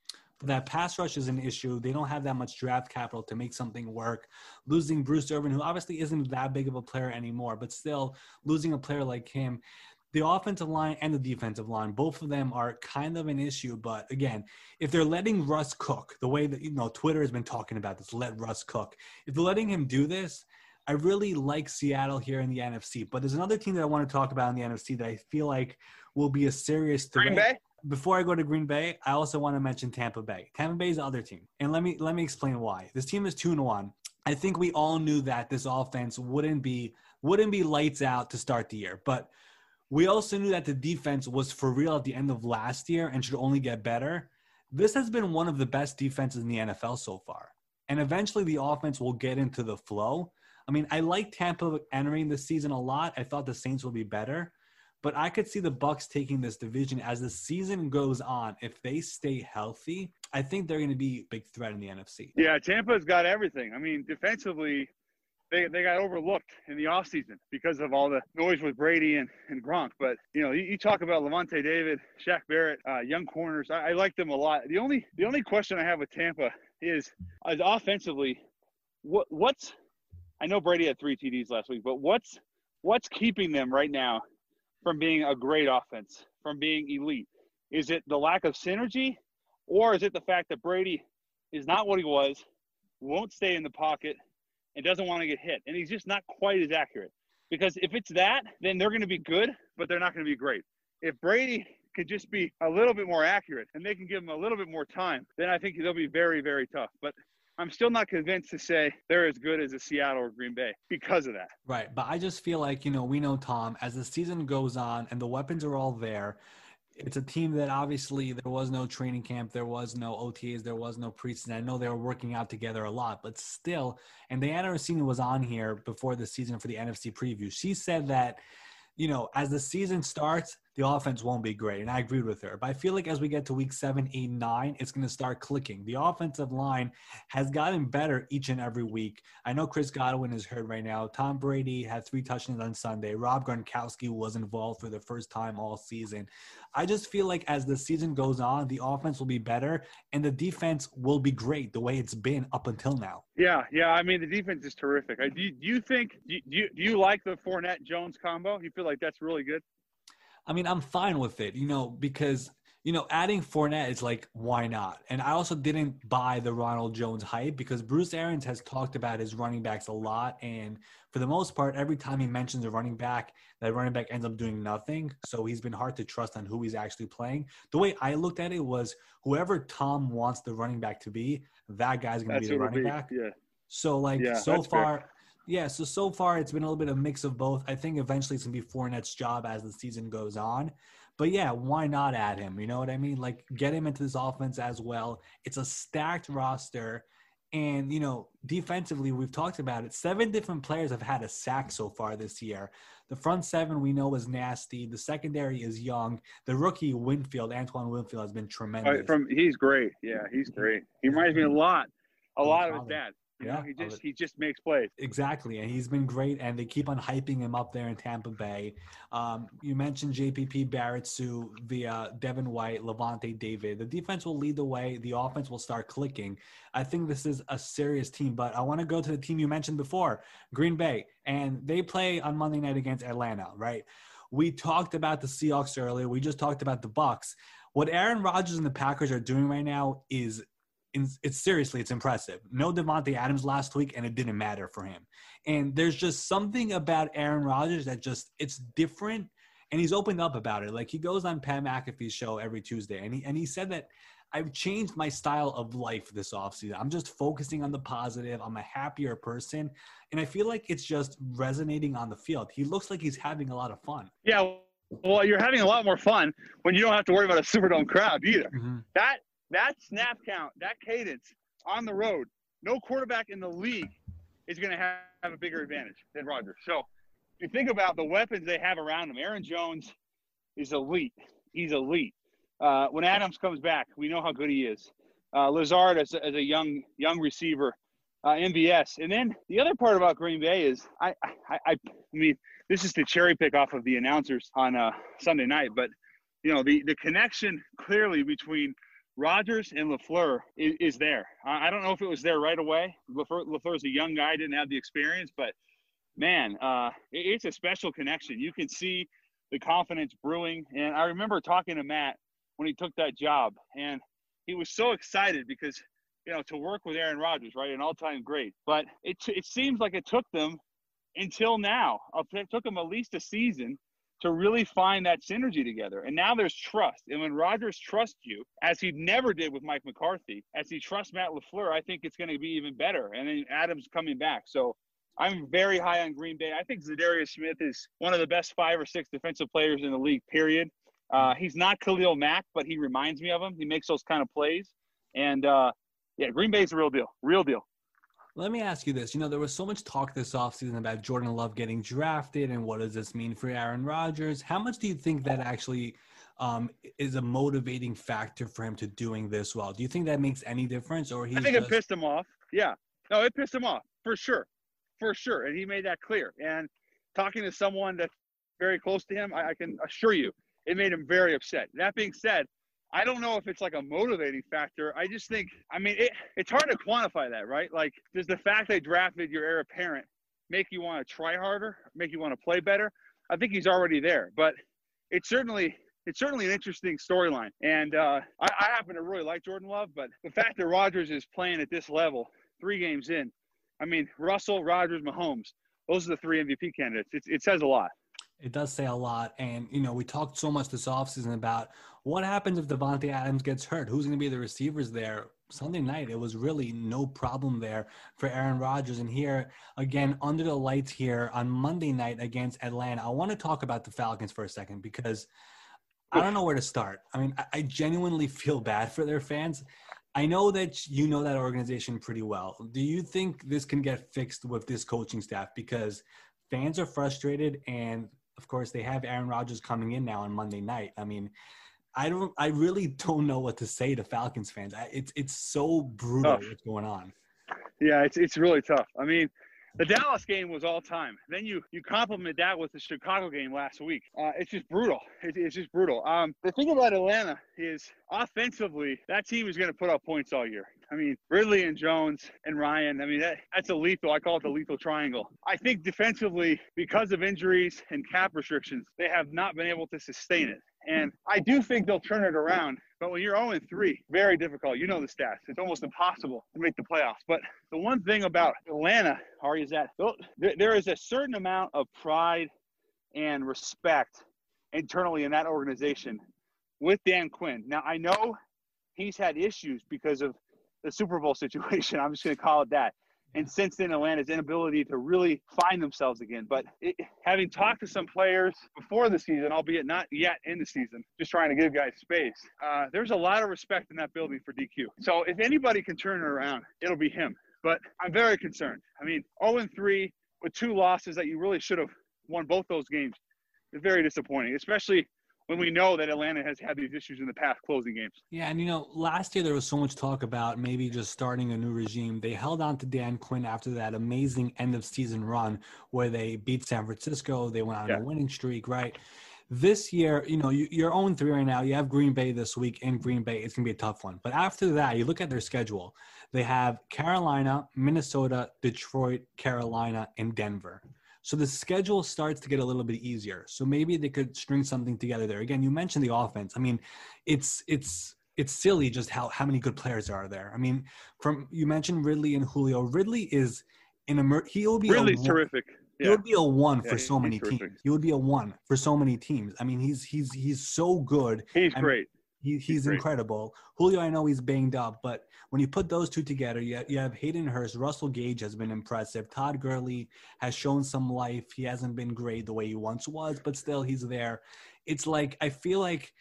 That pass rush is an issue. They don't have that much draft capital to make something work. Losing Bruce Irvin, who obviously isn't that big of a player anymore, but still losing a player like him, the offensive line and the defensive line, both of them are kind of an issue. But again, if they're letting Russ cook the way that you know Twitter has been talking about this, let Russ cook. If they're letting him do this, I really like Seattle here in the NFC. But there's another team that I want to talk about in the NFC that I feel like will be a serious threat Green Bay? Before I go to Green Bay, I also want to mention Tampa Bay. Tampa Bay is the other team, and let me let me explain why. This team is two and one. I think we all knew that this offense wouldn't be wouldn't be lights out to start the year, but we also knew that the defense was for real at the end of last year and should only get better. This has been one of the best defenses in the NFL so far, and eventually the offense will get into the flow. I mean, I like Tampa entering the season a lot. I thought the Saints will be better but I could see the Bucks taking this division as the season goes on. If they stay healthy, I think they're going to be a big threat in the NFC. Yeah, Tampa's got everything. I mean, defensively, they, they got overlooked in the offseason because of all the noise with Brady and, and Gronk. But, you know, you, you talk about Lavonte David, Shaq Barrett, uh, young corners. I, I like them a lot. The only the only question I have with Tampa is, is offensively, what what's I know Brady had three TDs last week, but what's what's keeping them right now from being a great offense, from being elite? Is it the lack of synergy, or is it the fact that Brady is not what he was, won't stay in the pocket, and doesn't want to get hit, and he's just not quite as accurate? Because if it's that, then they're going to be good, but they're not going to be great. If Brady could just be a little bit more accurate and they can give him a little bit more time, then I think they'll be very, very tough. But I'm still not convinced to say they're as good as a Seattle or Green Bay because of that. Right. But I just feel like, you know, we know Tom, as the season goes on and the weapons are all there, it's a team that obviously there was no training camp, there was no OTAs, there was no preseason. I know they were working out together a lot, but still, and Dianna Russini was on here before the season for the NFC preview. She said that, you know, as the season starts, the offense won't be great. And I agreed with her. But I feel like as we get to week seven, eight, nine, it's going to start clicking. The offensive line has gotten better each and every week. I know Chris Godwin is hurt right now. Tom Brady had three touchdowns on Sunday. Rob Gronkowski was involved for the first time all season. I just feel like as the season goes on, the offense will be better and the defense will be great the way it's been up until now. Yeah, yeah. I mean, the defense is terrific. Do you, do you think do you, do you like the Fournette Jones combo? You feel like that's really good? I mean, I'm fine with it, you know, because you know, adding Fournette is like, why not? And I also didn't buy the Ronald Jones hype because Bruce Arians has talked about his running backs a lot. And for the most part, every time he mentions a running back, that running back ends up doing nothing. So he's been hard to trust on who he's actually playing. The way I looked at it was whoever Tom wants the running back to be, that guy's going to be the running be. back. Yeah. So, like, yeah, so far. Fair yeah, so so far it's been a little bit of a mix of both. I think eventually it's gonna be Fournette's job as the season goes on. But yeah, why not add him? You know what I mean? Like get him into this offense as well. It's a stacked roster. And you know, defensively, we've talked about it. Seven different players have had a sack so far this year. The front seven we know is nasty. The secondary is young. The rookie Winfield, Antoine Winfield, has been tremendous. From he's great. Yeah, he's great. He reminds me a lot, a lot of his dad. You yeah, know, he just he just makes plays. Exactly, and he's been great, and they keep on hyping him up there in Tampa Bay. Um, you mentioned JPP, Barrett, Suh, Vea Devin White, Lavonte, David. The defense will lead the way. The offense will start clicking. I think this is a serious team, but I want to go to the team you mentioned before, Green Bay, and they play on Monday night against Atlanta. Right? We talked about the Seahawks earlier. We just talked about the Bucs. What Aaron Rodgers and the Packers are doing right now is it's seriously it's impressive. No Davante Adams last week, and it didn't matter for him. And there's just something about Aaron Rodgers that just it's different, and he's opened up about it. Like he goes on Pat McAfee's show every Tuesday, and he and he said that I've changed my style of life this offseason. I'm just focusing on the positive. I'm a happier person, and I feel like it's just resonating on the field. He looks like he's having a lot of fun. Yeah. Well, you're having a lot more fun when you don't have to worry about a Superdome crowd either. Mm-hmm. That that snap count, that cadence on the road, no quarterback in the league is going to have, a bigger advantage than Rodgers. So if you think about the weapons they have around him, Aaron Jones is elite. He's elite. Uh, when Adams comes back, we know how good he is. Uh, Lazard as a, as a young young receiver, uh, MVS, and then the other part about Green Bay is I, I I mean this is to cherry pick off of the announcers on uh, Sunday night, but you know the the connection clearly between Rodgers and LaFleur is, is there. I, don't know if it was there right away. LaFleur, LaFleur's a young guy, didn't have the experience, but man, uh, it, it's a special connection. You can see the confidence brewing. And I remember talking to Matt when he took that job, and he was so excited because you know to work with Aaron Rodgers, right, an all-time great. But it it seems like it took them until now. It took them at least a season to really find that synergy together. And now there's trust. And when Rodgers trusts you, as he never did with Mike McCarthy, as he trusts Matt LaFleur, I think it's going to be even better. And then Adams coming back. So I'm very high on Green Bay. I think Za'Darius Smith is one of the best five or six defensive players in the league, period. Uh, he's not Khalil Mack, but he reminds me of him. He makes those kind of plays. And uh, yeah, Green Bay's a real deal. Real deal. Let me ask you this. You know, there was so much talk this offseason about Jordan Love getting drafted and what does this mean for Aaron Rodgers? How much do you think that actually um, is a motivating factor for him to doing this well? Do you think that makes any difference or he I think just... it pissed him off. Yeah. No, it pissed him off for sure. For sure. And he made that clear. And talking to someone that's very close to him, I, I can assure you it made him very upset. That being said, I don't know if it's like a motivating factor. I just think, I mean, it, it's hard to quantify that, right? Like, does the fact they drafted your heir apparent make you want to try harder, make you want to play better? I think he's already there, but it's certainly it's certainly an interesting storyline. And uh, I, I, happen to really like Jordan Love, but the fact that Rodgers is playing at this level, three games in, I mean, Russell, Rodgers, Mahomes, those are the three MVP candidates. It, it says a lot. It does say a lot. And, you know, we talked so much this offseason about what happens if Davante Adams gets hurt? Who's going to be the receivers there? Sunday night, it was really no problem there for Aaron Rodgers. And here, again, under the lights here on Monday night against Atlanta, I want to talk about the Falcons for a second because I don't know where to start. I mean, I genuinely feel bad for their fans. I know that you know that organization pretty well. Do you think this can get fixed with this coaching staff? Because fans are frustrated and of course, they have Aaron Rodgers coming in now on Monday night. I mean, I don't, I really don't know what to say to Falcons fans. I, it's it's so brutal Tough. what's going on. Yeah, it's it's really tough. I mean, the Dallas game was all time. Then you you complement that with the Chicago game last week. Uh, it's just brutal. It, it's just brutal. Um, the thing about Atlanta is offensively, that team is going to put up points all year. I mean, Ridley and Jones and Ryan. I mean, that, that's a lethal. I call it the lethal triangle. I think defensively, because of injuries and cap restrictions, they have not been able to sustain it. And I do think they'll turn it around. But when you're 0 3, very difficult. You know the stats. It's almost impossible to make the playoffs. But the one thing about Atlanta, Ari, is that there- there is a certain amount of pride and respect internally in that organization with Dan Quinn. Now, I know he's had issues because of the Super Bowl situation. [LAUGHS] I'm just going to call it that. And since then, Atlanta's inability to really find themselves again. But it, having talked to some players before the season, albeit not yet in the season, just trying to give guys space, uh, there's a lot of respect in that building for DQ. So if anybody can turn it around, it'll be him. But I'm very concerned. I mean, 0 3 with two losses that you really should have won both those games is very disappointing, especially when we know that Atlanta has had these issues in the past closing games. Yeah, and you know, last year there was so much talk about maybe just starting a new regime. They held on to Dan Quinn after that amazing end of season run where they beat San Francisco. They went on Yeah. a winning streak, right? This year, you know, you, you're 0 3 right now. You have Green Bay this week in Green Bay. It's going to be a tough one. But after that, you look at their schedule. They have Carolina, Minnesota, Detroit, Carolina, and Denver. So the schedule starts to get a little bit easier. So maybe they could string something together there. Again, you mentioned the offense. I mean, it's it's it's silly just how how many good players are there. I mean, from you mentioned Ridley and Julio. Ridley is in a he will be Really terrific. he Yeah. would be a one Yeah, for he- so many terrific. teams. He would be a one for so many teams. I mean, he's he's he's so good. He's I mean, great. He, he's great. incredible. Julio, I know he's banged up, but when you put those two together, you have, you have Hayden Hurst. Russell Gage has been impressive. Todd Gurley has shown some life. He hasn't been great the way he once was, but still he's there. It's like I feel like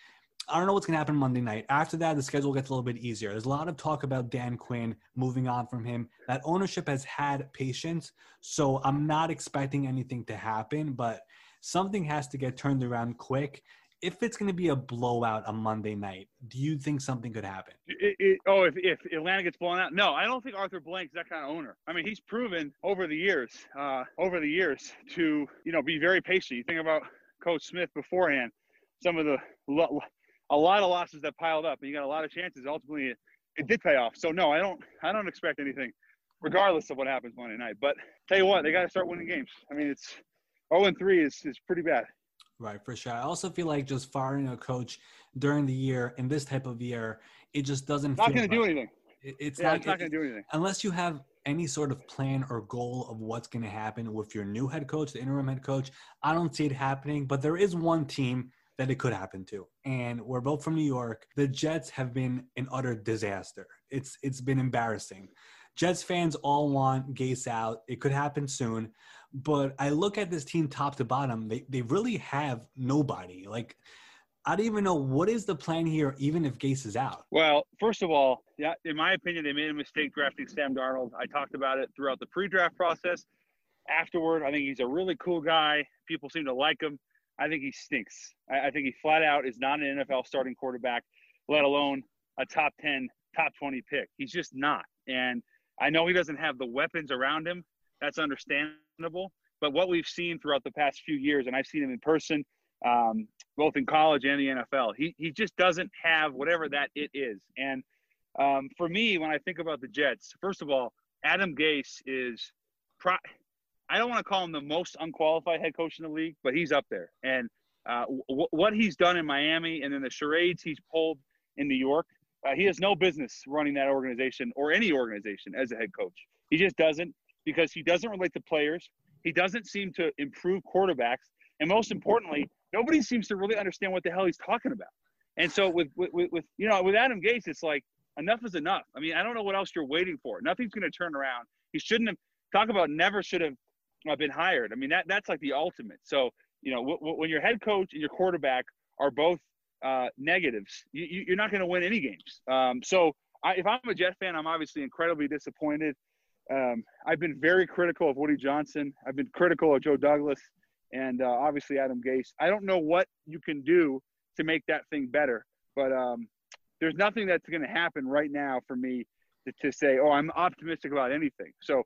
I don't know what's going to happen Monday night. After that, the schedule gets a little bit easier. There's a lot of talk about Dan Quinn moving on from him. That ownership has had patience, so I'm not expecting anything to happen, but something has to get turned around quick. If it's going to be a blowout on Monday night, do you think something could happen? It, it, oh, if, if Atlanta gets blown out, no, I don't think Arthur Blank's that kind of owner. I mean, he's proven over the years, uh, over the years, to you know be very patient. You think about Coach Smith beforehand, some of the a lot of losses that piled up, and you got a lot of chances. Ultimately, it, it did pay off. So no, I don't, I don't expect anything, regardless of what happens Monday night. But tell you what, they got to start winning games. I mean, it's 0 and 3 is is pretty bad. Right, for sure. I also feel like just firing a coach during the year in this type of year, it just doesn't. Not going to do anything. It- It's Yeah, not, it's not going to do anything. unless you have any sort of plan or goal of what's going to happen with your new head coach, the interim head coach. I don't see it happening, but there is one team that it could happen to, and we're both from New York. The Jets have been an utter disaster. It's it's been embarrassing. Jets fans all want Gase out. It could happen soon. But I look at this team top to bottom, they, they really have nobody. Like, I don't even know what is the plan here, even if Gase is out. Well, first of all, yeah, in my opinion, they made a mistake drafting Sam Darnold. I talked about it throughout the pre-draft process. Afterward, I think he's a really cool guy. People seem to like him. I think he stinks. I, I think he flat out is not an NFL starting quarterback, let alone a top 10, top 20 pick. He's just not. And I know he doesn't have the weapons around him. That's understandable. But what we've seen throughout the past few years, and I've seen him in person, um, both in college and the NFL. He he just doesn't have whatever that it is. And um, for me, when I think about the Jets, first of all, Adam Gase is, pro- I don't want to call him the most unqualified head coach in the league, but he's up there. And uh, w- what he's done in Miami and then the charades he's pulled in New York, uh, he has no business running that organization or any organization as a head coach. He just doesn't because he doesn't relate to players. He doesn't seem to improve quarterbacks. And most importantly, nobody seems to really understand what the hell he's talking about. And so with, with, with, you know, with Adam Gase, it's like enough is enough. I mean, I don't know what else you're waiting for. Nothing's going to turn around. He shouldn't have talk about never should have uh, been hired. I mean, that that's like the ultimate. So, you know, w- w- when your head coach and your quarterback are both uh, negatives, you, you're not going to win any games. Um, so, I, if I'm a Jet fan, I'm obviously incredibly disappointed. Um, I've been very critical of Woody Johnson. I've been critical of Joe Douglas. and uh, obviously Adam Gase. I don't know what you can do to make that thing better, but um, there's nothing that's going to happen right now for me to, to say, oh, I'm optimistic about anything. So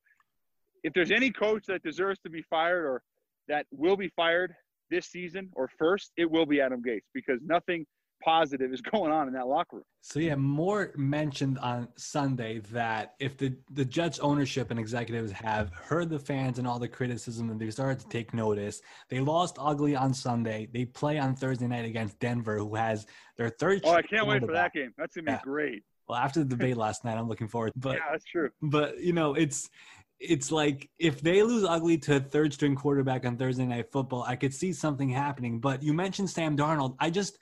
if there's any coach that deserves to be fired or that will be fired this season or first, it will be Adam Gase because nothing positive is [LAUGHS] going on in that locker room. So yeah, Moore mentioned on Sunday that if the the Jets ownership and executives have heard the fans and all the criticism and they started to take notice, they lost ugly on Sunday. They play on Thursday night against Denver, who has their third. Oh, I can't wait for that game. That's gonna be Yeah. great. Well, after the debate [LAUGHS] last night, I'm looking forward. But yeah, that's true. but you know it's it's like if they lose ugly to a third string quarterback on Thursday night football, I could see something happening. But you mentioned Sam Darnold. I just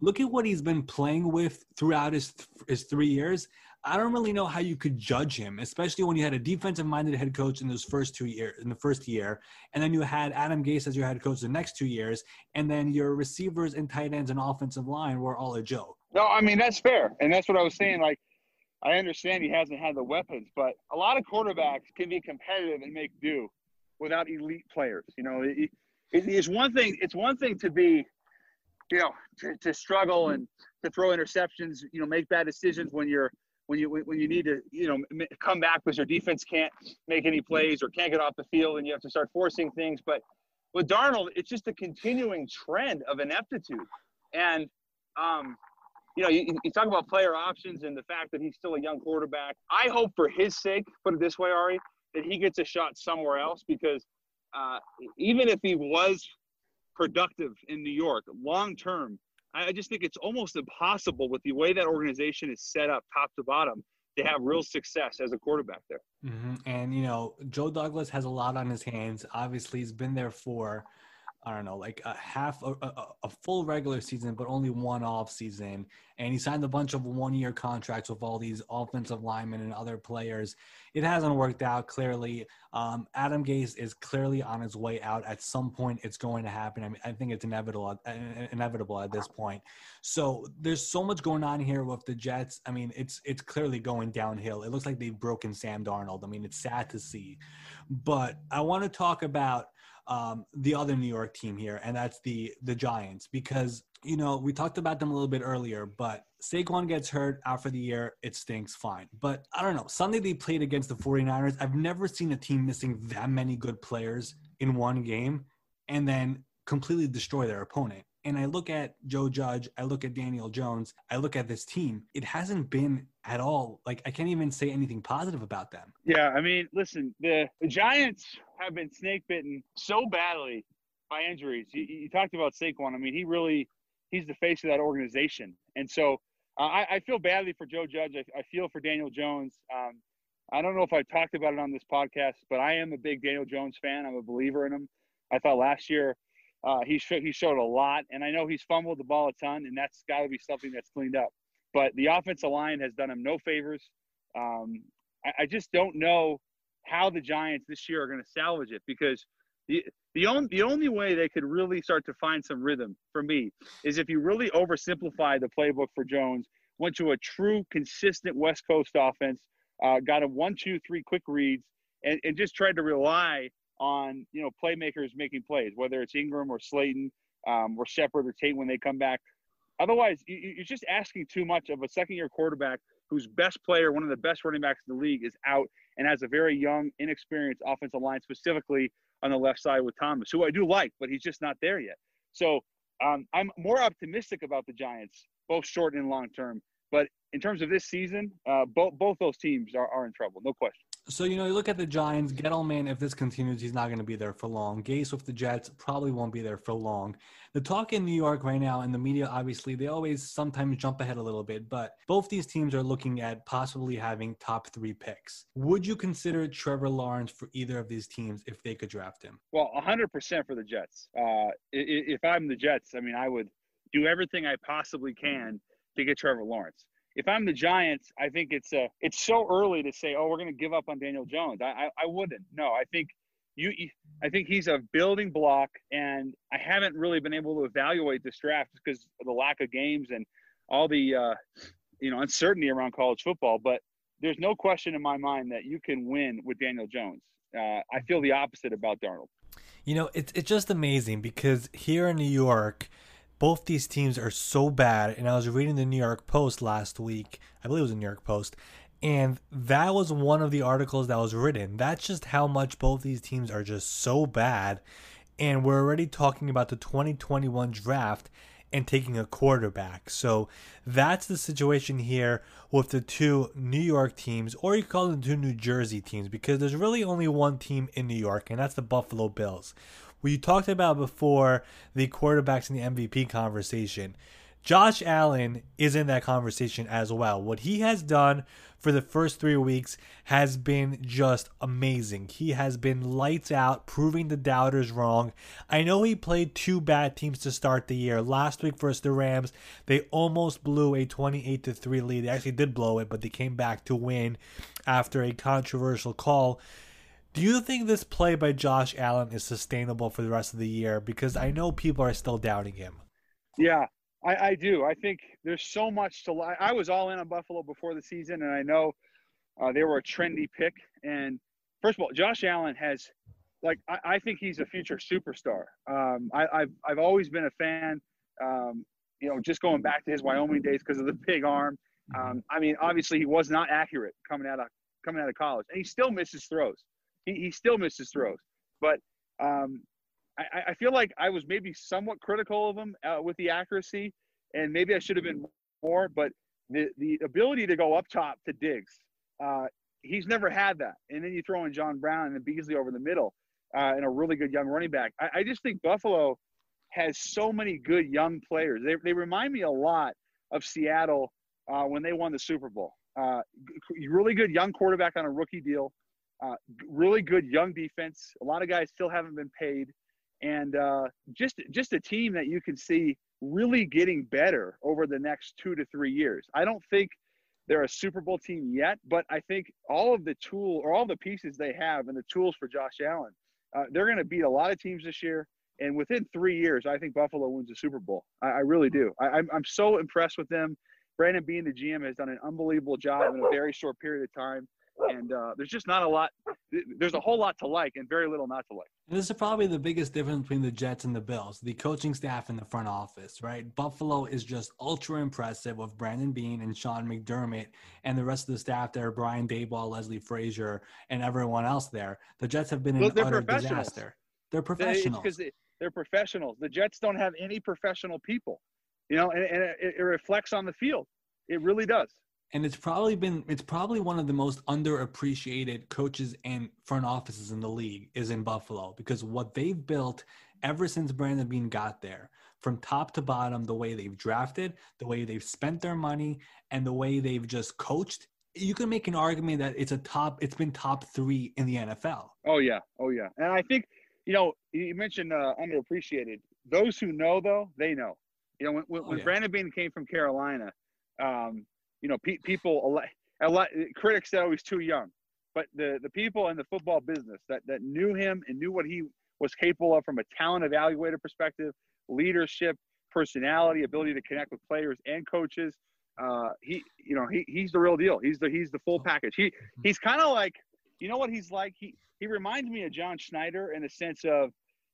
look at what he's been playing with throughout his his three years. I don't really know how you could judge him, especially when you had a defensive minded head coach in those first two years in the first year, and then you had Adam Gase as your head coach the next two years, and then your receivers and tight ends and offensive line were all a joke. No, I mean that's fair, and that's what I was saying. Like, I understand he hasn't had the weapons, but a lot of quarterbacks can be competitive and make do without elite players. You know, it, it's one thing. It's one thing to be, you know, to, to struggle and to throw interceptions. You know, make bad decisions when you're when you when you need to you know come back because your defense can't make any plays or can't get off the field, and you have to start forcing things. But with Darnold, it's just a continuing trend of ineptitude, and um, you know, you, you talk about player options and the fact that he's still a young quarterback. I hope for his sake, put it this way, Ari, that he gets a shot somewhere else because uh, even if he was productive in New York long term, I just think it's almost impossible with the way that organization is set up top to bottom to have real success as a quarterback there. hmm And you know, Joe Douglas has a lot on his hands. Obviously, he's been there for I don't know, like a half a, a, a full regular season, but only one off season. And he signed a bunch of one year contracts with all these offensive linemen and other players. It hasn't worked out clearly. Um, Adam Gase is clearly on his way out. At some point, it's going to happen. I mean, I think it's inevitable, uh, inevitable at this point. So there's so much going on here with the Jets. I mean, it's it's clearly going downhill. It looks like they've broken Sam Darnold. I mean, it's sad to see. But I want to talk about um, the other New York team here, and that's the the Giants, because you know we talked about them a little bit earlier, but Saquon gets hurt for the year, it stinks, fine. But I don't know. Sunday they played against the 49ers. I've never seen a team missing that many good players in one game and then completely destroy their opponent. And I look at Joe Judge, I look at Daniel Jones, I look at this team. It hasn't been at all like I can't even say anything positive about them. Yeah, I mean, listen, the, the Giants have been snake bitten so badly by injuries. You, you talked about Saquon. I mean, he really he's the face of that organization, and so uh, I, I feel badly for Joe Judge. I, I feel for Daniel Jones. Um, I don't know if I talked about it on this podcast, but I am a big Daniel Jones fan. I'm a believer in him. I thought last year uh, he sh- he showed a lot, and I know he's fumbled the ball a ton, and that's got to be something that's cleaned up. But the offensive line has done him no favors. Um, I, I just don't know how the Giants this year are going to salvage it because the the only the only way they could really start to find some rhythm for me is if you really oversimplify the playbook for Jones, went to a true consistent West Coast offense, uh, got a one two three quick reads, and, and just tried to rely on you know playmakers making plays, whether it's Engram or Slayton um, or Shepard or Tate when they come back. Otherwise, you, you- you're just asking too much of a second year quarterback whose best player, one of the best running backs in the league, is out and has a very young, inexperienced offensive line, specifically on the left side with Thomas, who I do like, but he's just not there yet. So um, I'm more optimistic about the Giants, both short and long term. But in terms of this season, uh, both both those teams are, are in trouble, no question. So you know, you look at the Giants. Gettleman, if this continues, he's not going to be there for long. Gase with the Jets probably won't be there for long. The talk in New York right now, and the media, obviously, they always sometimes jump ahead a little bit. But both these teams are looking at possibly having top three picks. Would you consider Trevor Lawrence for either of these teams if they could draft him? Well, 100% for the Jets. Uh, if I'm the Jets, I mean, I would do everything I possibly can to get Trevor Lawrence. If I'm the Giants, I think it's uh, it's so early to say, oh, we're going to give up on Daniel Jones. I, I, I wouldn't. No, I think you. I think he's a building block, and I haven't really been able to evaluate this draft because of the lack of games and all the uh, you know uncertainty around college football. But there's no question in my mind that you can win with Daniel Jones. uh, I feel the opposite about Darnold. You know, it's it's just amazing because here in New York, both these teams are so bad. And I was reading the New York Post last week. I believe it was the New York Post. And that was one of the articles that was written. That's just how much both these teams are just so bad. And we're already talking about the 2021 draft and taking a quarterback. So that's the situation here with the two New York teams, or you call them two New Jersey teams, because there's really only one team in New York, and that's the Buffalo Bills. We talked about before the quarterbacks in the MVP conversation. Josh Allen is in that conversation as well. What he has done for the first three weeks has been just amazing. He has been lights out, proving the doubters wrong. I know he played two bad teams to start the year. Last week versus the Rams, they almost blew a 28 to 3 lead. They actually did blow it, but they came back to win after a controversial call. Do you think this play by Josh Allen is sustainable for the rest of the year? Because I know people are still doubting him. Yeah, I, I do. I think there's so much to. I was all in on Buffalo before the season, and I know uh, they were a trendy pick. And first of all, Josh Allen has, like, I, I think he's a future superstar. Um, I, have I've always been a fan. Um, you know, just going back to his Wyoming days because of the big arm. Um, I mean, obviously he was not accurate coming out of coming out of college, and he still misses throws. He, he still misses throws, but um, I, I feel like I was maybe somewhat critical of him uh, with the accuracy, and maybe I should have been more. But the the ability to go up top to Diggs, uh, he's never had that. And then you throw in John Brown and Beasley over the middle, uh, and a really good young running back. I, I just think Buffalo has so many good young players. They they remind me a lot of Seattle uh, when they won the Super Bowl. Uh, really good young quarterback on a rookie deal. Uh, really good young defense. A lot of guys still haven't been paid and uh, just just a team that you can see really getting better over the next two to three years. I don't think they're a Super Bowl team yet, but I think all of the tool or all the pieces they have and the tools for Josh Allen, uh, they're going to beat a lot of teams this year. And within three years, I think Buffalo wins the Super Bowl. I, I really do. I, I'm, I'm so impressed with them. Brandon being the GM, has done an unbelievable job in a very short period of time and uh, there's just not a lot. There's a whole lot to like and very little not to like. And this is probably the biggest difference between the Jets and the Bills: the coaching staff and the front office. Right? Buffalo is just ultra impressive with Brandon Beane and Sean McDermott, and the rest of the staff there: Brian Daboll, Leslie Frazier, and everyone else there. The Jets have been an well, utter disaster. They're professionals. Because they, they're professionals. The Jets don't have any professional people. You know, and, and it, it reflects on the field. It really does and it's probably been it's probably one of the most underappreciated coaches and front offices in the league is in Buffalo because what they've built ever since Brandon Beane got there from top to bottom the way they've drafted the way they've spent their money and the way they've just coached you can make an argument that it's a top it's been top 3 in the NFL oh yeah. Oh yeah. And I think you know you mentioned uh, underappreciated. Those who know though they know. You know when, when, oh, yeah. when Brandon Beane came from Carolina um, you know, pe- people, a lot, critics said, oh, he's too young. But the, the people in the football business that, that knew him and knew what he was capable of from a talent evaluator perspective, leadership, personality, ability to connect with players and coaches. Uh, he, you know, he, he's the real deal. He's the he's the full package. He he's kind of like, you know what he's like. He he reminds me of John Schneider in the sense of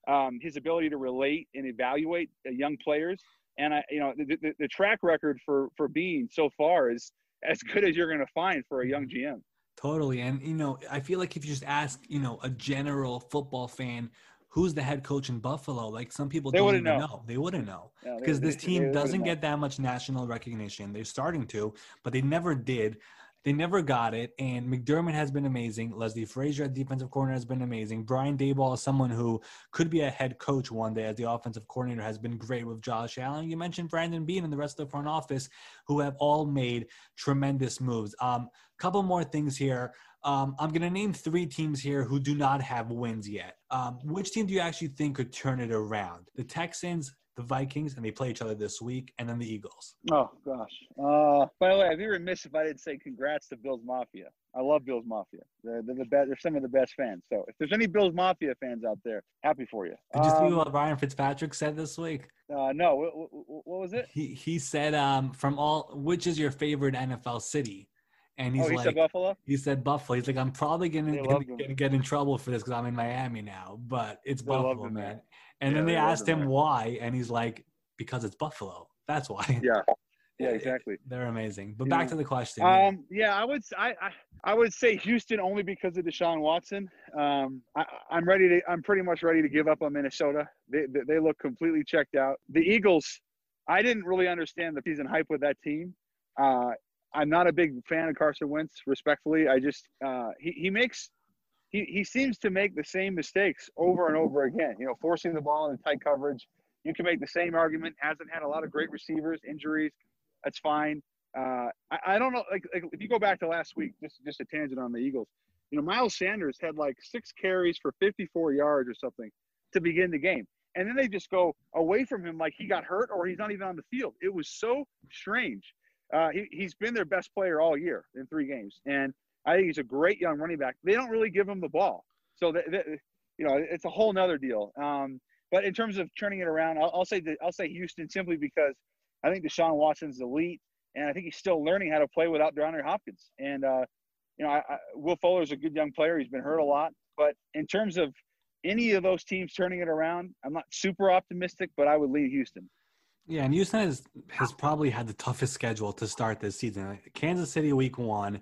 um, his ability to relate and evaluate uh, young players. And I, you know, the, the, the track record for for Beane so far is as good as you're going to find for a young mm-hmm. GM. Totally, and you know, I feel like if you just ask, you know, a general football fan who's the head coach in Buffalo, like some people they don't even know. know. They wouldn't know because yeah, this team doesn't get that much national recognition. They're starting to, but they never did. They never got it. And McDermott has been amazing. Leslie Frazier at defensive corner has been amazing. Brian Daboll is someone who could be a head coach one day as the offensive coordinator has been great with Josh Allen. You mentioned Brandon Beane and the rest of the front office who have all made tremendous moves. Um, couple more things here. Um, I'm going to name three teams here who do not have wins yet. Um, which team do you actually think could turn it around? The Texans, the Vikings, and they play each other this week, and then the Eagles. Oh gosh. Uh, by the way, I'd be remiss if I didn't say congrats to Bills Mafia. I love Bills Mafia. They're, they're the best. They're some of the best fans. So if there's any Bills Mafia fans out there, happy for you. Did you um, see what Ryan Fitzpatrick said this week? Uh, no. What, what, what, was it? He he said um, from all which is your favorite NFL city, And he's oh, he like, said Buffalo. he said Buffalo. He's like, I'm probably gonna, gonna, gonna get in trouble for this because I'm in Miami now, but it's They Buffalo, there. man. And Yeah, then they asked him there. why, and he's like, because it's Buffalo. That's why. Yeah, yeah, [LAUGHS] exactly. They're amazing. But Yeah. back to the question. yeah. Um, yeah, I would. I, I I would say Houston only because of Deshaun Watson. Um, I, I'm ready to. I'm pretty much ready to give up on Minnesota. They they, they look completely checked out. The Eagles. I didn't really understand the season hype with that team. Uh, I'm not a big fan of Carson Wentz. Respectfully, I just uh, he he makes. He, he seems to make the same mistakes over and over again. You know, forcing the ball in tight coverage. You can make the same argument. Hasn't had a lot of great receivers, injuries. That's fine. Uh, I, I don't know. Like, like if you go back to last week, just just a tangent on the Eagles. You know, Miles Sanders had like six carries for 54 yards or something to begin the game, and then they just go away from him like he got hurt or he's not even on the field. It was so strange. Uh, he he's been their best player all year in three games, and I think he's a great young running back. They don't really give him the ball, so you know it's a whole nother deal. Um, but in terms of turning it around, I'll, I'll say I'll say Houston simply because I think Deshaun Watson's elite and I think he's still learning how to play without DeAndre Hopkins. And uh, you know, I, I, Will Fuller's a good young player. He's been hurt a lot, but in terms of any of those teams turning it around, I'm not super optimistic, but I would lean Houston. Yeah, and Houston has, has probably had the toughest schedule to start this season. Kansas City week one,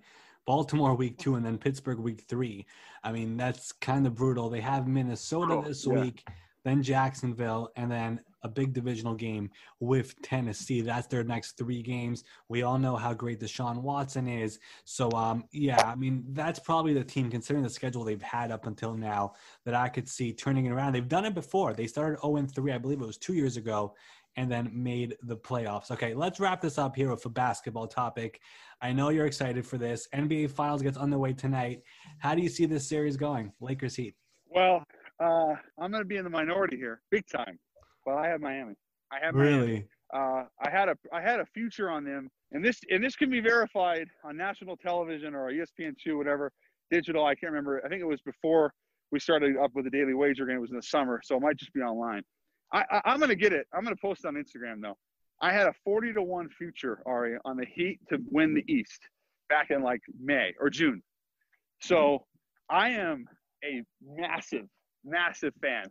Baltimore week two, and then Pittsburgh week three. I mean, that's kind of brutal. They have Minnesota Oh, this yeah. week, then Jacksonville, and then a big divisional game with Tennessee. That's their next three games. We all know how great Deshaun Watson is. So, um, yeah, I mean, that's probably the team, considering the schedule they've had up until now, that I could see turning it around. They've done it before. They started 0 3, I believe it was two years ago, and then made the playoffs. Okay, let's wrap this up here with a basketball topic. I know you're excited for this. NBA Finals gets underway tonight. How do you see this series going? Lakers Heat. Well, uh, I'm going to be in the minority here, big time. Well, I have Miami. I have Miami. Really? Uh, I had a I had a future on them, and this and this can be verified on national television or ESPN two, whatever digital. I can't remember. I think it was before we started up with the daily wager game. It was in the summer, so it might just be online. I, I I'm gonna get it. I'm gonna post on Instagram though. I had a forty to one future Ari on the Heat to win the East back in like May or June. So I am a massive, massive fan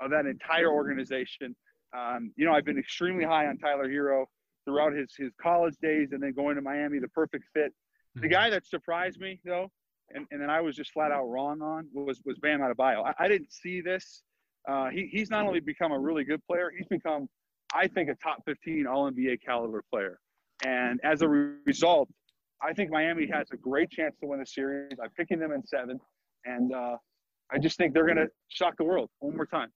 of that entire organization. Um, you know, I've been extremely high on Tyler Herro throughout his his college days, and then going to Miami, the perfect fit. The guy that surprised me though, and, and then I was just flat out wrong on was was Bam Adebayo. I, I didn't see this. Uh, he, he's not only become a really good player, he's become, I think, a top 15 All NBA caliber player. And as a re- result, I think Miami has a great chance to win the series. I'm picking them in seven, and uh, I just think they're going to shock the world one more time.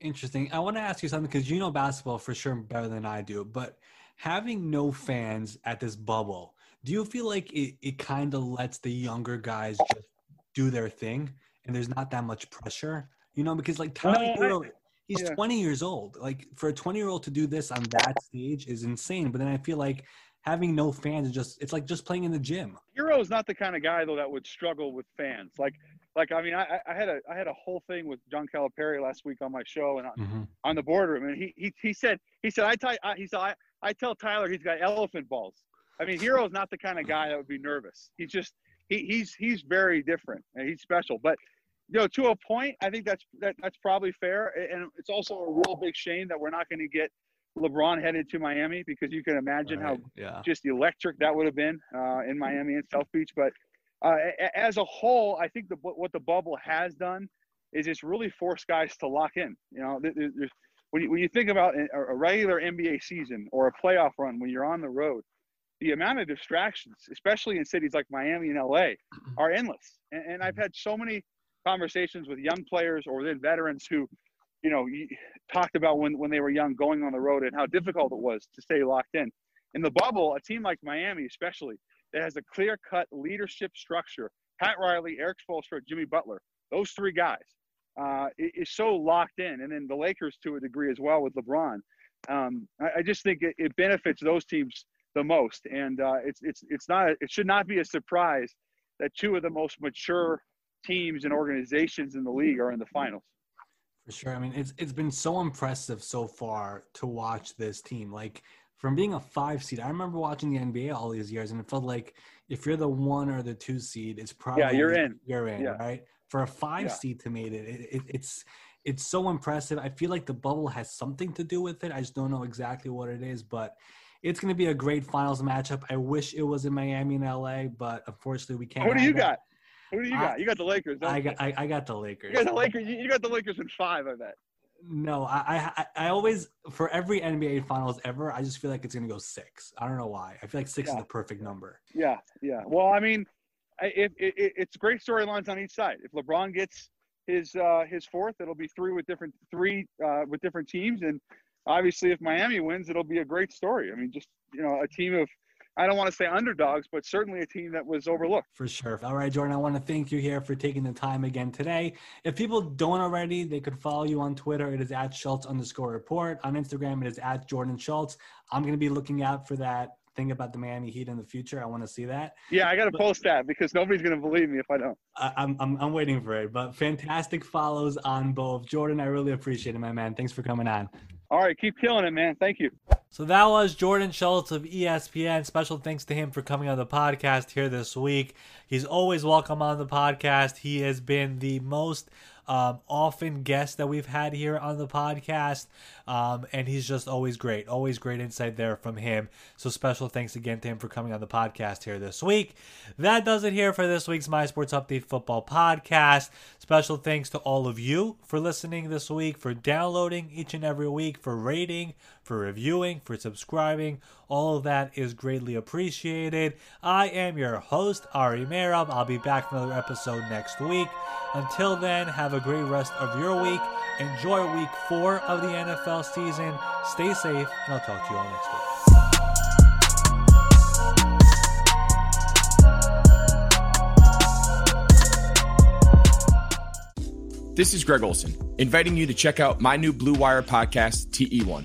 Interesting. I want to ask you something because you know basketball for sure better than I do. But having no fans at this bubble, do you feel like it, it kind of lets the younger guys just do their thing and there's not that much pressure? You know, because like Tyler Herro, he's yeah. 20 years old. Like for a 20 year old to do this on that stage is insane. But then I feel like having no fans is just, it's like just playing in the gym. Herro is not the kind of guy though that would struggle with fans. Like, like I mean, I, I had a I had a whole thing with John Calipari last week on my show and on, Mm-hmm. on the boardroom, and he he, he said he said I, t- I he said I, I tell Tyler he's got elephant balls. I mean, Herro's not the kind of guy that would be nervous. He's just he, he's he's very different and he's special. But you know, to a point, I think that's that, that's probably fair. And it's also a real big shame that we're not going to get LeBron headed to Miami because you can imagine how yeah. just electric that would have been uh, in Miami and South Beach. But uh, as a whole, I think the what the bubble has done is it's really forced guys to lock in. You know, there- there- there's, when you, when you think about a a regular NBA season or a playoff run when you're on the road, the amount of distractions, especially in cities like Miami and LA, [CLEARS THROAT] are endless. And, and I've had so many conversations with young players or then veterans who, you know, talked about when, when they were young going on the road and how difficult it was to stay locked in. In the bubble, a team like Miami, especially, that has a clear cut leadership structure. Pat Riley, Erik Spoelstra, Jimmy Butler, those three guys, uh, is so locked in. And then the Lakers to a degree as well with LeBron. Um, I, I just think it, it benefits those teams the most. And uh, it's, it's, it's not, it should not be a surprise that two of the most mature teams and organizations in the league are in the finals. For sure. I mean, it's it's been so impressive so far to watch this team. Like from being a five seed. I remember watching the NBA all these years, and it felt like if you're the one or the two seed, it's probably Yeah, you're in. You're in, Yeah. right? For a five Yeah. seed to make it, it, it, it's it's so impressive. I feel like the bubble has something to do with it. I just don't know exactly what it is, but it's going to be a great finals matchup. I wish it was in Miami and LA, but unfortunately we can't. Who do you got? Who do you I- got? You got the Lakers. I got I, I got the Lakers. You got the Lakers. You you got the Lakers in five. I bet. No, I, I I always for every NBA finals ever, I just feel like it's gonna go six. I don't know why. I feel like six is the perfect number. Yeah, yeah. Well, I mean, it, it, it's great storylines on each side. If LeBron gets his uh, his fourth, it'll be three with different three uh, with different teams, and obviously, if Miami wins, it'll be a great story. I mean, just you know, a team of I don't want to say underdogs, but certainly a team that was overlooked. For sure. All right, Jordan, I want to thank you here for taking the time again today. If people don't already, they could follow you on Twitter. It is at Schultz underscore report. On Instagram, it is at Jordan Schultz. I'm going to be looking out for that thing about the Miami Heat in the future. I want to see that. Yeah, I got to post that because nobody's going to believe me if I don't. I, I'm, I'm, I'm waiting for it. But fantastic follows on both. Jordan, I really appreciate it, my man. Thanks for coming on. All right, keep killing it, man. Thank you. So that was Jordan Schultz of ESPN. Special thanks to him for coming on the podcast here this week. He's always welcome on the podcast. He has been the most um, often guest that we've had here on the podcast, um, and he's just always great. Always great insight there from him. So special thanks again to him for coming on the podcast here this week. That does it here for this week's My Sports Update Football podcast. Special thanks to all of you for listening this week, for downloading each and every week, for rating, for reviewing, for subscribing. All of that is greatly appreciated. I am your host, Ari Meirov. I'll be back for another episode next week. Until then, have a great rest of your week. Enjoy week four of the NFL season. Stay safe, and I'll talk to you all next week. This is Greg Olsen, inviting you to check out my new Blue Wire podcast, TE1,